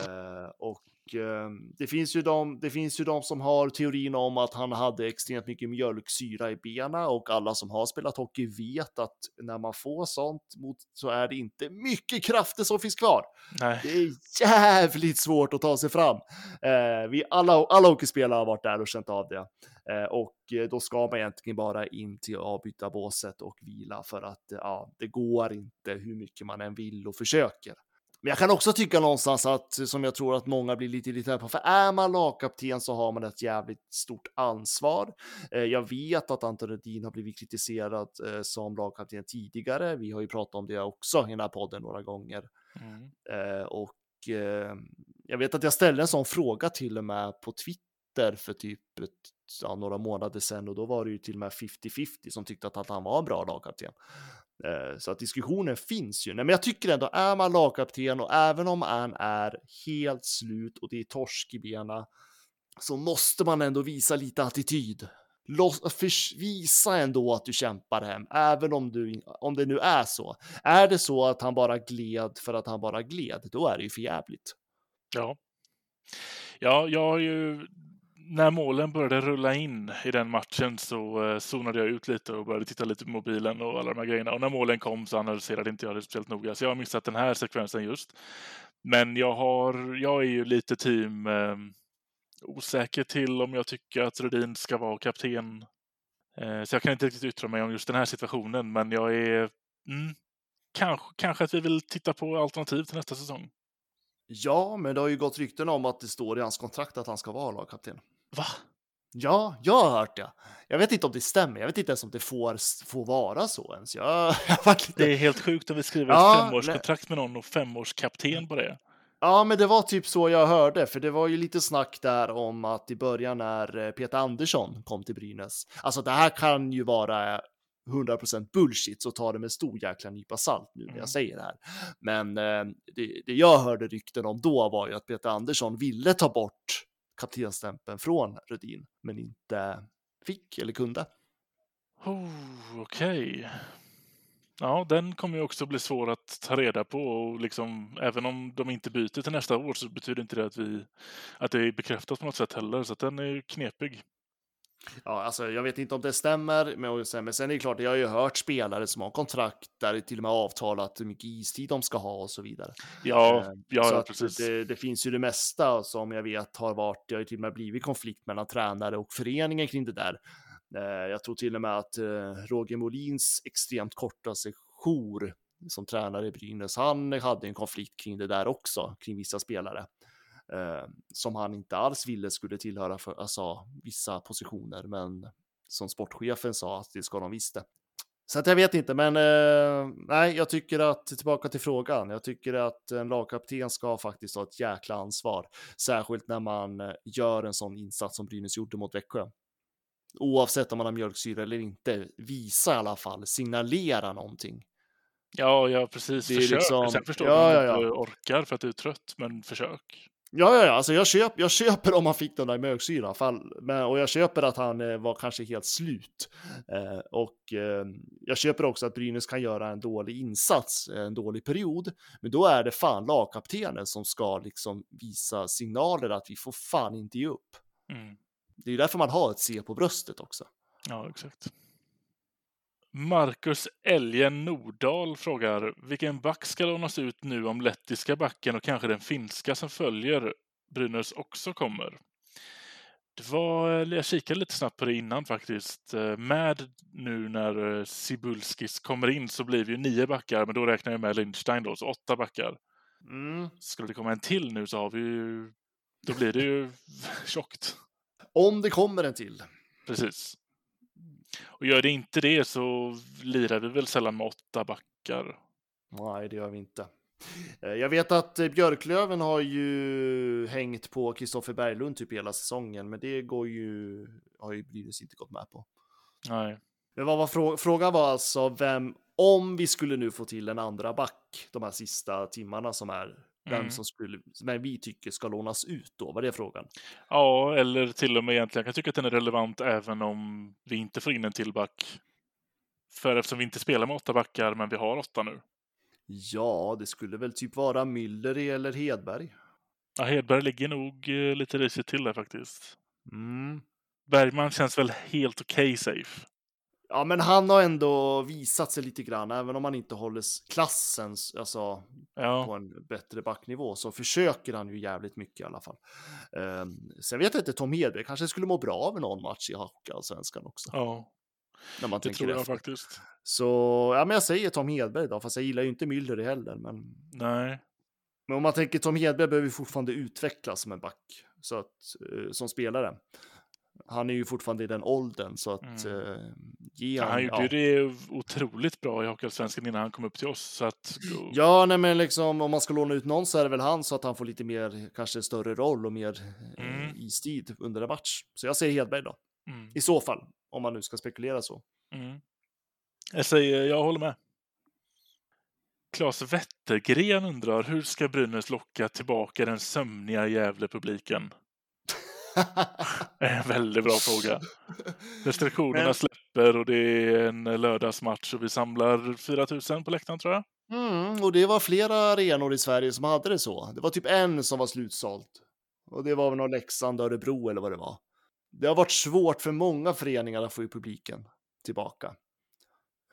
Eh, och eh, det, finns ju de, det finns ju de som har teorin om att han hade extremt mycket mjölksyra i benen och alla som har spelat hockey vet att när man får sånt mot, så är det inte mycket krafter som finns kvar. Nej. Det är jävligt svårt att ta sig fram. Eh, vi alla, alla hockeyspelare har varit där och känt av det. Eh, och eh, då ska man egentligen bara in till avbytarbåset och vila för att eh, ja, det går inte hur mycket man än vill och försöker. Men jag kan också tycka någonstans att, som jag tror att många blir lite irriterade på, för är man lagkapten så har man ett jävligt stort ansvar. Eh, jag vet att Anton Rudin har blivit kritiserad eh, som lagkapten tidigare. Vi har ju pratat om det också i den här podden några gånger. Mm. Eh, och jag vet att jag ställde en sån fråga till och med på Twitter för typ ett, ja, några månader sedan och då var det ju till och med 50-50 som tyckte att, han var en bra lagkapten. Eh, så att diskussionen finns ju. Nej, men jag tycker ändå, är man lagkapten och även om han är helt slut och det är torsk i benen så måste man ändå visa lite attityd. Lås, visa ändå att du kämpar hem, även om, du, om det nu är så. Är det så att han bara gled för att han bara gled, då är det ju för jävligt. Ja. Ja, jag har ju... När målen började rulla in i den matchen så eh, zonade jag ut lite och började titta lite på mobilen och alla de här grejerna. Och när målen kom så analyserade inte jag det speciellt noga. Så jag har missat den här sekvensen just. Men jag, har, jag är ju lite team eh, osäker till om jag tycker att Rudin ska vara kapten. Eh, så jag kan inte riktigt yttra mig om just den här situationen. Men jag är... Mm, kanske, kanske att vi vill titta på alternativ till nästa säsong. Ja, men det har ju gått rykten om att det står i hans kontrakt att han ska vara lagkapten. Va? Ja, jag har hört det. Jag vet inte om det stämmer. Jag vet inte ens om det får, får vara så ens. Jag, [laughs] jag lite... Det är helt sjukt om vi skriver Ja, ett femårskontrakt med någon och femårskapten på det. Ja, men det var typ så jag hörde, för det var ju lite snack där om att i början när eh, Peter Andersson kom till Brynäs. Alltså det här kan ju vara 100% bullshit, så ta det med stor jäkla nypa salt nu när Mm. jag säger det här. Men eh, det, det jag hörde rykten om då var ju att Peter Andersson ville ta bort kaptensstämpeln från Rudin, men inte fick eller kunde. Oh, Okej. Ja, den kommer ju också bli svår att ta reda på och liksom, även om de inte byter till nästa år så betyder inte det att, vi, att det är bekräftat på något sätt heller, så att den är knepig. Ja, alltså jag vet inte om det stämmer, men sen, men sen är det klart, jag har ju hört spelare som har kontrakt där det till och med avtalat hur mycket istid de ska ha och så vidare. Ja, ja, så ja precis. det, det finns ju det mesta som jag vet har varit, det har ju till och med blivit konflikt mellan tränare och föreningen kring det där. Eh, Jag tror till och med att eh, Roger Molins extremt korta sejour som tränare i Brynäs, han hade en konflikt kring det där också, kring vissa spelare. Eh, som han inte alls ville skulle tillhöra för, alltså, vissa positioner, men som sportchefen sa att det ska de visste. Så att jag vet inte, men eh, nej, jag tycker att tillbaka till frågan. Jag tycker att en lagkapten ska faktiskt ha ett jäkla ansvar, särskilt när man eh, gör en sån insats som Brynäs gjorde mot Växjö. Oavsett om man har mjölksyra eller inte, visa i alla fall, signalera någonting. Ja, ja precis. Det är Försök. liksom- Sen förstår Ja, jag ja, du ja. inte orkar för att du är trött, men försök. Ja, ja, ja, alltså jag, köp, jag köper om han fick den där men, och jag köper att han eh, var kanske helt slut. Eh, och eh, jag köper också att Brynäs kan göra en dålig insats, eh, en dålig period, men då är det fan lagkaptenen som ska liksom visa signaler att vi får fan inte ge upp. Mm. Det är därför man har ett C på bröstet också. Ja, exakt. Marcus Elgen Nordahl frågar vilken back ska lånas ut nu om lettiska backen och kanske den finska som följer Brynäs också kommer? Det var, jag kikade lite snabbt på det innan faktiskt. Eh, Med nu när eh, Sibulskis kommer in så blir vi ju nio backar, men då räknar jag med Lindstein då, så åtta backar. Mm. Skulle det komma en till nu så har vi ju... Då blir det ju [laughs] tjockt. Om det kommer en till. Precis. Och gör det inte det så lirar vi väl sällan med åtta backar. Nej, det gör vi inte. Eh, Jag vet att eh, Björklöven har ju hängt på Kristoffer Berglund typ hela säsongen, men det går ju, har ju Brynäs inte gått med på. Nej. Men vad var frå frågan var alltså vem, om vi skulle nu få till en andra back de här sista timmarna som är, vem Mm. som skulle, men vi tycker ska lånas ut då, var det frågan? Ja, eller till och med egentligen, jag kan tycka att den är relevant även om vi inte får in en till back. För eftersom vi inte spelar med åtta backar, men vi har åtta nu. Ja, det skulle väl typ vara Müller eller Hedberg. Ja, Hedberg ligger nog eh, lite risigt till där faktiskt. Mm. Bergman känns väl helt okej safe. Ja, men han har ändå visat sig lite grann, även om han inte håller klassens, alltså Ja, på en bättre backnivå, så försöker han ju jävligt mycket i alla fall. Um, sen vet jag inte, Tom Hedberg kanske skulle må bra av någon match i Hockeyallsvenskan också, ja när man det tänker tror jag efter. faktiskt. Så, ja, men jag säger Tom Hedberg då, fast jag gillar ju inte Müller heller, men, Nej. men om man tänker Tom Hedberg behöver fortfarande utvecklas som en back, så att, eh, som spelare. Han är ju fortfarande i den åldern, så att Mm. eh, ge han, han gjorde ja. ju det otroligt bra i Hockeyallsvenskan innan han kom upp till oss. Så att, då, Ja, nej, men liksom om man ska låna ut någon så är det väl han så att han får lite mer, kanske större roll och mer Mm. eh, istid under en match. Så jag säger Hedberg då, mm, i så fall, om man nu ska spekulera så. mm. Jag säger, jag håller med. Claes Wettergren undrar, hur ska Brynäs locka tillbaka den sömniga Gävle-publiken? En väldigt bra fråga. Restriktionerna Men- släpper och det är en lördagsmatch och vi samlar 4 000 på läktaren tror jag. Mm, och det var flera arenor i Sverige som hade det så. Det var typ en som var slutsålt. Och det var väl någon Leksand, Örebro eller vad det var. Det har varit svårt för många föreningar att få i publiken tillbaka.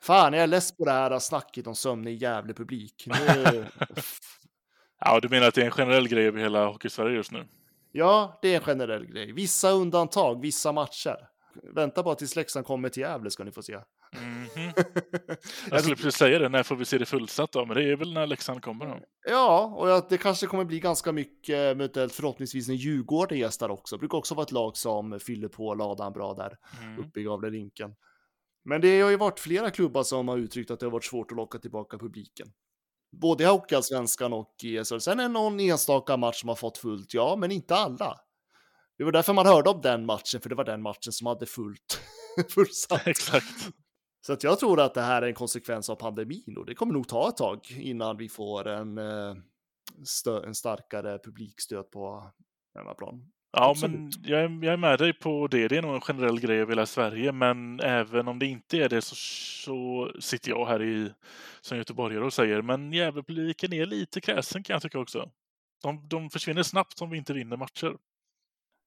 Fan, jag är less på det här snacket om sömnig jävla publik. Nu... [laughs] Ja, du menar att det är en generell grej över hela Hockeysverige just nu? Ja, det är en generell grej. Vissa undantag, vissa matcher. Vänta bara tills Leksand kommer till Gävle ska ni få se. Mhm. [laughs] Jag skulle precis säga det, när får vi se det fullsatt då? Men det är väl när Leksand kommer då. Ja, och det kanske kommer bli ganska mycket, eventuellt förhoppningsvis när Djurgården gästar också. Det brukar också vara ett lag som fyller på ladan bra där Mm. uppe i Gavlerinken. Men det har ju varit flera klubbar som har uttryckt att det har varit svårt att locka tillbaka publiken. Både i Hockeyallsvenskan och i SHL. Sen är det någon enstaka match som har fått fullt, ja, men inte alla. Det var därför man hörde om den matchen, för det var den matchen som hade fullt. [laughs] fullsatt. Exakt. Så att jag tror att det här är en konsekvens av pandemin och det kommer nog ta ett tag innan vi får en, eh, en starkare publikstöd på hemmaplan. Ja, Absolut. men jag är, jag är med dig på det. Det är nog en generell grej över hela Sverige, men även om det inte är det så, så sitter jag här i, som göteborgare och säger, men Gävlepubliken är lite kräsen kan jag tycka också. De, de försvinner snabbt om vi inte vinner matcher.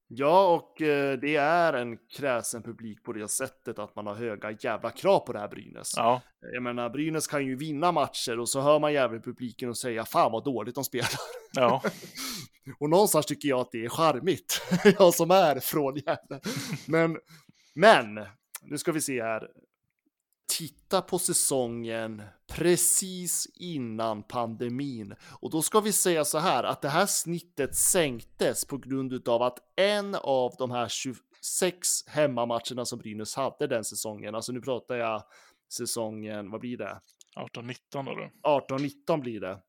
Ja, och eh, det är en kräsen publik på det sättet att man har höga jävla krav på det här Brynäs. Ja, Jag menar, Brynäs kan ju vinna matcher och så hör man jävla publiken och säga fan vad dåligt de spelar. ja, [laughs] Och någonstans tycker jag att det är charmigt. [laughs] jag som är från Gävle. Men, men, nu ska vi se här. Titta på säsongen precis innan pandemin. Och då ska vi säga så här att det här snittet sänktes på grund av att en av de här 26 hemmamatcherna som Brynäs hade den säsongen, alltså nu pratar jag säsongen, vad blir det? 18-19 då. då. 18-19 blir det.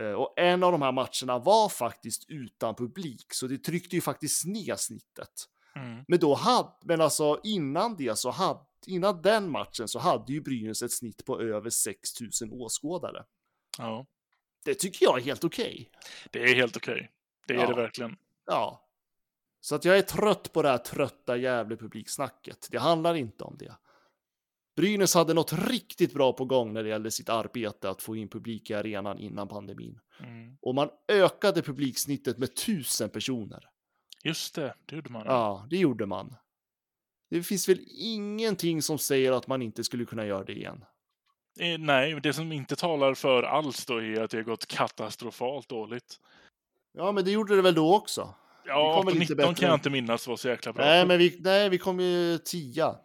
Eh, Och en av de här matcherna var faktiskt utan publik, så det tryckte ju faktiskt ner snittet. Mm. Men då hade, men alltså innan det så hade, innan den matchen så hade ju Brynäs ett snitt på över 6000 åskådare. Ja, Det tycker jag är helt okej. det är helt okej. Det är Ja. det verkligen. Ja. Så att jag är trött på det här trötta jävla publiksnacket. Det handlar inte om det. Brynäs hade något riktigt bra på gång när det gällde sitt arbete att få in publik i arenan innan pandemin. Mm. Och man ökade publiksnittet med tusen personer. Just det, det gjorde man. Ja, det gjorde man. Det finns väl ingenting som säger att man inte skulle kunna göra det igen. Eh, Nej, det som inte talar för alls då är att det har gått katastrofalt dåligt. Ja, men det gjorde det väl då också? Ja, kommer lite 19 bättre. kan jag inte minnas var så jäkla bra. Nej, men vi, nej, vi kom ju tia.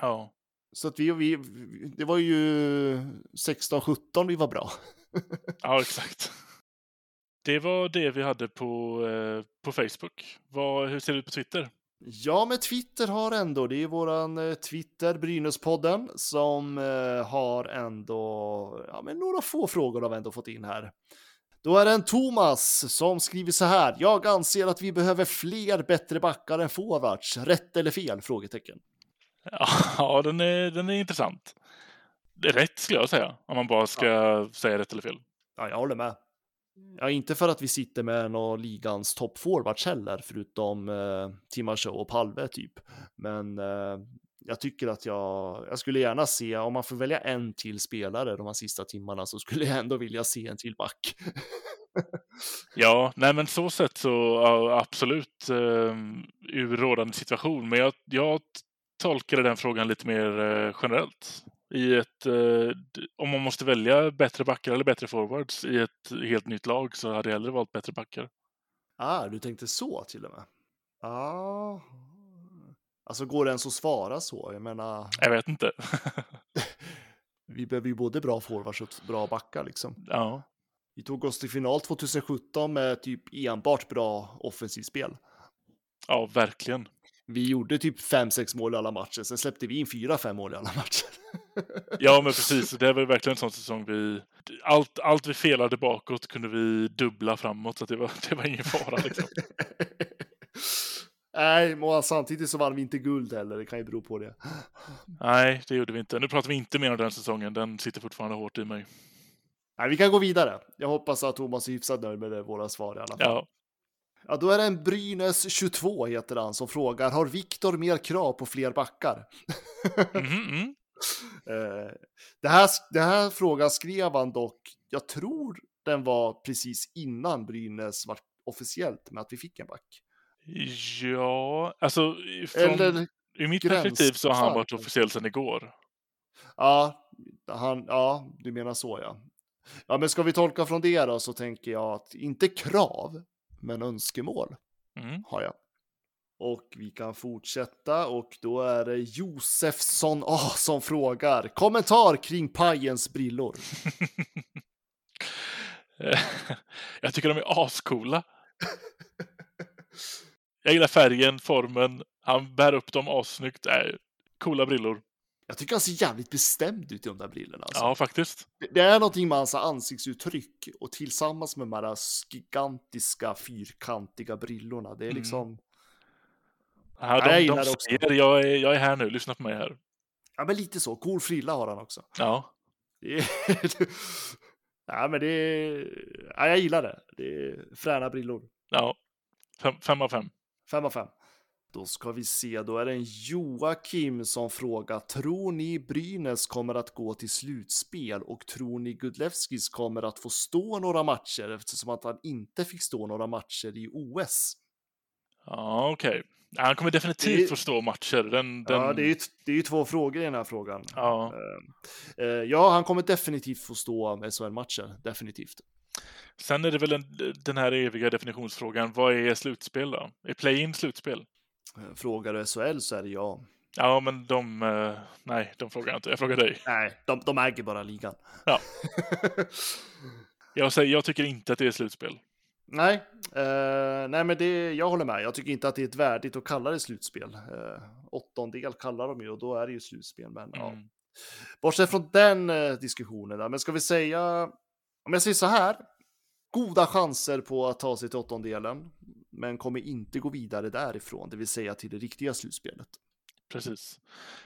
Ja, Så att vi, vi, det var ju 16-17 vi var bra. ja, exakt. Det var det vi hade på, eh, på Facebook. Vad, hur ser det ut på Twitter? Ja, men Twitter har ändå, det är våran eh, Twitter, Brynäspodden, som eh, har ändå, ja men några få frågor har vi ändå fått in här. Då är det en Thomas som skriver så här. Jag anser att vi behöver fler bättre backar än forwards. Rätt eller fel? Frågetecken. Ja, [laughs] den är, den är intressant. Rätt skulle jag säga, om man bara ska säga rätt eller fel. Ja, jag håller med. Ja, inte för att vi sitter med av ligans toppforwards heller, förutom eh, Timashov och Palve typ. Men eh, jag tycker att jag, jag skulle gärna se, om man får välja en till spelare de här sista timmarna, så skulle jag ändå vilja se en till back. [laughs] Ja, nej men så sett så absolut eh, ur rådande situation. Men jag, jag tolkade den frågan lite mer eh, generellt. I ett, eh, om man måste välja bättre backar eller bättre forwards i ett helt nytt lag så hade jag hellre valt bättre backar. Ah, du tänkte så till och med? Ja. Ah. Alltså går det ens att svara så? Jag menar, Jag vet inte. [laughs] [laughs] vi behöver ju både bra forwards och bra backar liksom. ja, Vi tog oss till final 2017 med typ enbart bra offensivt spel. ja, verkligen. Vi gjorde typ 5-6 mål i alla matcher, sen släppte vi in 4-5 mål i alla [laughs] matcher. [laughs] Ja, men precis. Det är väl verkligen en sån säsong vi... Allt, allt vi felade bakåt kunde vi dubbla framåt, så det, var, det var ingen fara. Liksom. [laughs] Nej, och samtidigt så vann vi inte guld heller, det kan ju bero på det. [laughs] Nej, det gjorde vi inte. Nu pratar vi inte mer om den säsongen. Den sitter fortfarande hårt i mig. Nej, vi kan gå vidare. Jag hoppas att Thomas är hyfsat nöjd med våra svar i alla fall. Ja, Ja, då är det en Brynäs 22 heter han som frågar, har Viktor mer krav på fler backar? Mm. Eh, det, här, det här frågan skrev han dock, jag tror den var precis innan Brynäs var officiellt med att vi fick en back. Ja, alltså från, Eller, ur mitt perspektiv så har han varit officiell sedan igår. ja, han, ja, du menar så ja. Ja, men ska vi tolka från det då så tänker jag att inte krav, men önskemål Mm. har jag. Och vi kan fortsätta och då är det Josefsson A som frågar. Kommentar kring pajens brillor. [laughs] Jag tycker de är ascoola. Jag gillar färgen, formen. Han bär upp dem assnyggt. Äh, coola brillor. Jag tycker han ser jävligt bestämd ut i de där brillorna. Alltså. Ja, faktiskt. Det- Det är någonting med hans ansiktsuttryck och tillsammans med de här gigantiska fyrkantiga brillorna. Det är Mm. liksom, Ja, jag de, gillar de säger jag är, jag är här nu, lyssna på mig här. ja men lite så. Cool frilla har han också. Ja, Det [laughs] ja men det är, ja jag gillar det. Det är fräna brillor. ja. Fem, fem av fem. Fem av fem. Då ska vi se, då är det en Joakim som frågar, tror ni Brynäs kommer att gå till slutspel och tror ni Gudlevskis kommer att få stå några matcher eftersom att han inte fick stå några matcher i OS? Ja, okej. Ja, Han kommer definitivt Det- få stå matcher. Den, den... Ja, det är, ju, det är ju två frågor i den här frågan. Ja. Eh, ja, han kommer definitivt få stå SHL-matcher, definitivt. Sen är det väl en, den här eviga definitionsfrågan. Vad är slutspel då? Är play-in slutspel? Eh, Frågar du SHL så är det ja. Ja, men de... eh, nej, de frågar inte. Jag frågar dig. Nej, de, de äger bara ligan. Ja. [laughs] Jag, säger, jag tycker inte att det är slutspel. Nej, eh, nej men det, jag håller med. Jag tycker inte att det är ett värdigt att kalla det slutspel. Eh, åttondel kallar de ju och då är det ju slutspel. Men ja. Mm. Bortsett från den eh, diskussionen, där, men ska vi säga, om jag säger så här, goda chanser på att ta sig till åttondelen, men kommer inte gå vidare därifrån, det vill säga till det riktiga slutspelet. Precis.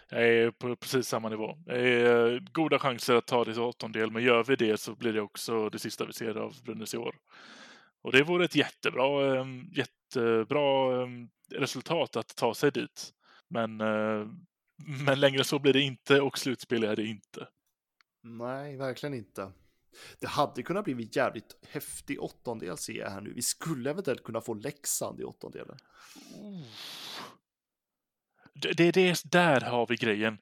Jag är på precis samma nivå. Eh, goda chanser att ta det till åttondel, men gör vi det så blir det också det sista vi ser av Brynäs i år. Och det vore ett jättebra, eh, jättebra eh, resultat att ta sig dit. Men, eh, men längre så blir det inte och slutspel är det inte. Nej, verkligen inte. Det hade kunnat bli en jävligt häftig åttondel ser jag här nu. Vi skulle eventuellt kunna få Leksand i åttondelen. Det, det, det, där har vi grejen.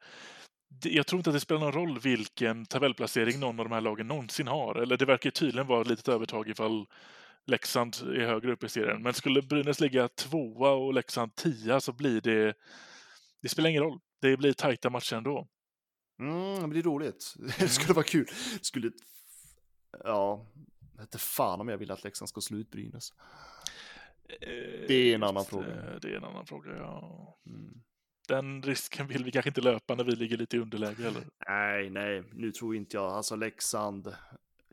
Jag tror inte att det spelar någon roll vilken tabellplacering någon av de här lagen någonsin har. Eller det verkar tydligen vara ett litet övertag ifall Leksand är högre upp i serien. Men skulle Brynäs ligga tvåa och Leksand tia så blir det... Det spelar ingen roll. Det blir tajta matcher ändå. Mm, det blir roligt. [laughs] Det skulle vara kul. Det skulle... Ja, inte fan om jag vill att Leksand ska slå ut Brynäs. Det är en annan Just, fråga. eh, Det är en annan fråga, ja. Mm. Den risken vill vi kanske inte löpa när vi ligger lite i underläge, eller? Nej, nej, nu tror inte jag. Alltså Leksand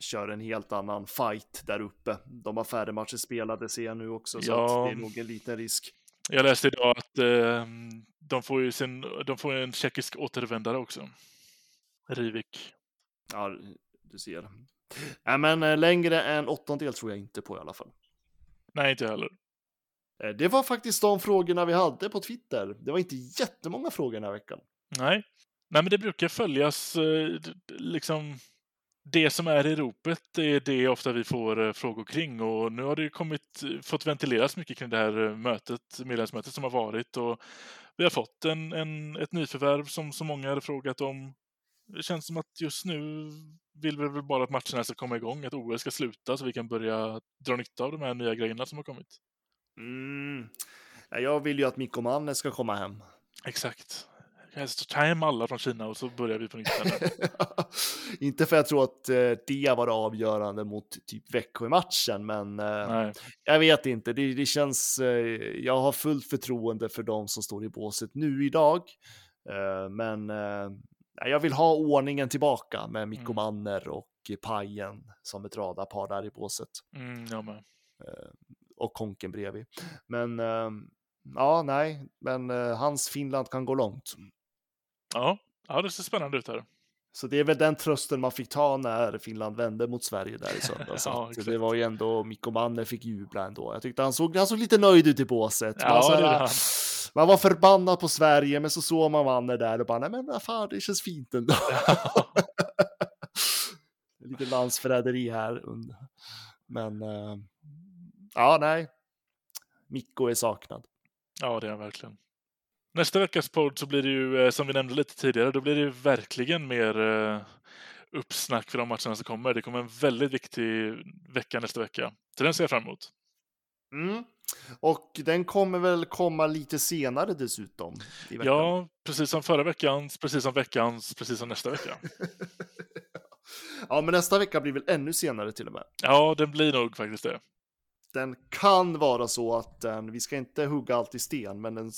kör en helt annan fight där uppe. De har färre matcher spelade ser jag nu också, så Ja. det är nog en liten risk. Jag läste idag att eh, de får ju sin, de får en tjeckisk återvändare också. Rivik. Ja, du ser. Nej, men eh, längre än åttondel tror jag inte på i alla fall. Nej, inte heller. Eh, Det var faktiskt de frågorna vi hade på Twitter. Det var inte jättemånga frågor den här veckan. Nej. Nej, men det brukar följas eh, liksom det som är i ropet det är det ofta vi får eh, frågor kring och nu har det kommit, eh, fått ventileras mycket kring det här eh, mötet, medlemsmötet som har varit och vi har fått en, en, ett nyförvärv som så många hade frågat om. Det känns som att just nu vill vi väl bara att matcherna ska komma igång, att OS ska sluta så vi kan börja dra nytta av de här nya grejerna som har kommit. Mm. Ja, Jag vill ju att Mikko Manne ska komma hem. Exakt. Helst ta hem alla från Kina och så börjar vi på nytt. [laughs] inte för att jag tror att eh, det var avgörande mot typ Växjö-matchen, men eh, Nej. jag vet inte. Det, det känns. Eh, jag har fullt förtroende för de som står i båset nu idag, men jag vill ha ordningen tillbaka med Mikko Mm. Manner och Pajen som ett radarpar där i båset Mm, jag med. och Konken bredvid. Men ja, nej, men eh, hans Finland kan gå långt. Ja. ja, det ser spännande ut här. Så det är väl den trösten man fick ta när Finland vände mot Sverige där i söndags. [laughs] Ja, det var ju ändå Mikko Manner fick jubla ändå. Jag tyckte han såg, han såg lite nöjd ut i båset. Ja, man, så det här, är han. man var förbannad på Sverige, men så såg man Manner där och bara, nej men fan, det känns fint ändå. [laughs] lite landsförräderi här. Men eh, ja, nej. Mikko är saknad. Ja, det är han verkligen. Nästa veckas podd så blir det ju, eh, som vi nämnde lite tidigare, då blir det ju verkligen mer eh, uppsnack för de matcherna som kommer. Det kommer en väldigt viktig vecka nästa vecka. Så den ser jag fram emot. Mm. Och den kommer väl komma lite senare dessutom. Ja, precis som förra veckans, precis som veckans, precis som nästa vecka. [laughs] ja, men nästa vecka blir väl ännu senare till och med. Ja, den blir nog faktiskt det. Den kan vara så att den, vi ska inte hugga allt i sten, men den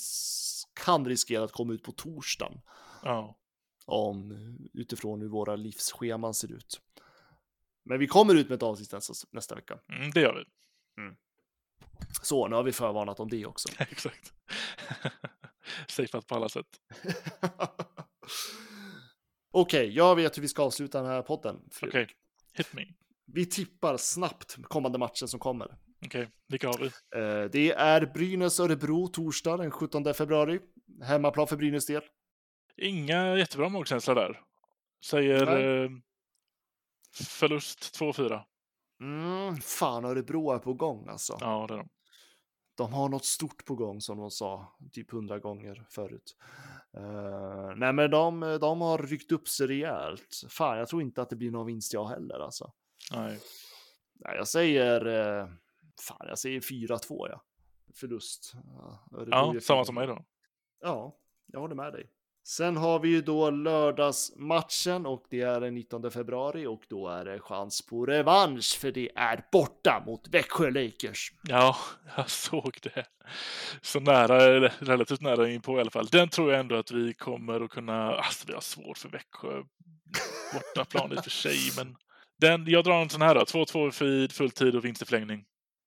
kan riskera att komma ut på torsdagen. Ja, Om, utifrån hur våra livsscheman ser ut. Men vi kommer ut med ett avsnitt nästa, nästa vecka. mm, det gör vi. Så, nu har vi förvarnat om det också. [laughs] Exakt. [laughs] Safeat på alla sätt. [laughs] Okej, jag vet hur vi ska avsluta den här podden. Okej, Fredrik. hit me. Vi tippar snabbt kommande matchen som kommer. Okej, vilka har vi? Eh, det är Brynäs-Örebro torsdag den 17 februari. Hemmaplan för Brynäs del. Inga jättebra magkänsla där. Säger Nej. eh, förlust 2-4. Mm, fan, Örebro är på gång alltså. Ja, det är de. De har något stort på gång som de sa typ hundra gånger förut. Eh, nej, men de, de har ryckt upp sig rejält. Fan, jag tror inte att det blir någon vinst jag heller alltså. Nej. Nej, jag säger, eh, fan, jag säger 4-2 ja. Förlust. Ja, samma som mig då. Ja, jag håller med dig. Sen har vi ju då lördagsmatchen och det är den 19 februari och då är det chans på revansch för det är borta mot Växjö Lakers. Ja, jag såg det. Så nära, relativt nära in på i alla fall. Den tror jag ändå att vi kommer att kunna... Alltså, vi har svårt för Växjö. Bortaplan i och för sig, men... Den, jag drar en sån här då. 2-2 feed, fulltid och vinst i förlängning.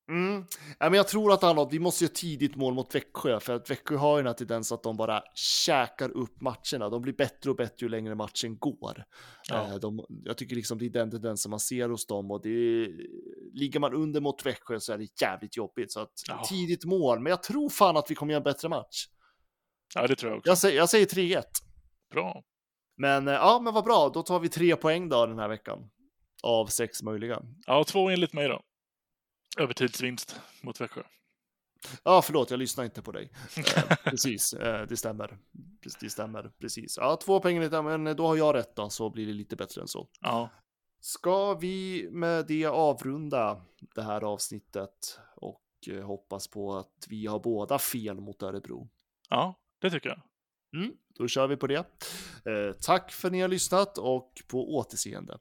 Mm. Ja, men jag tror att annat, vi måste göra tidigt mål mot Växjö för att Växjö har ju den här tendens att de bara käkar upp matcherna. De blir bättre och bättre ju längre matchen går. Ja. Eh, De, jag tycker liksom det är den tendensen man ser hos dem och det ligger man under mot Växjö så är det jävligt jobbigt. Så att Ja. tidigt mål, men jag tror fan att vi kommer göra en bättre match. Ja, det tror jag också. Jag säger, jag säger 3-1. Bra. Men eh, ja, men vad bra, då tar vi tre poäng då den här veckan. Av sex möjliga. Ja, två enligt mig då. Övertidsvinst mot Växjö. Ja, förlåt, jag lyssnar inte på dig. Eh, [laughs] precis, eh, det stämmer. Det stämmer, precis. Ja, två poäng lite, men då har jag rätt då, så blir det lite bättre än så. Ja. Ska vi med det avrunda det här avsnittet och eh, hoppas på att vi har båda fel mot Örebro. ja, det tycker jag. Mm, då kör vi på det. Eh, tack för att ni har lyssnat och på återseende.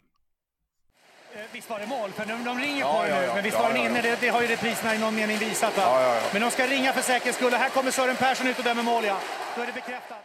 Eh, Visst var det mål? För de, de ringer Ja, på det ja, nu. ja. Men visst var den ja, ja. inne? Det, det har ju repriserna i någon mening visat. Va? Men de ska ringa för säkerhets skull. Och här kommer Sören Persson ut och dömer mål, ja. Då är det bekräftat.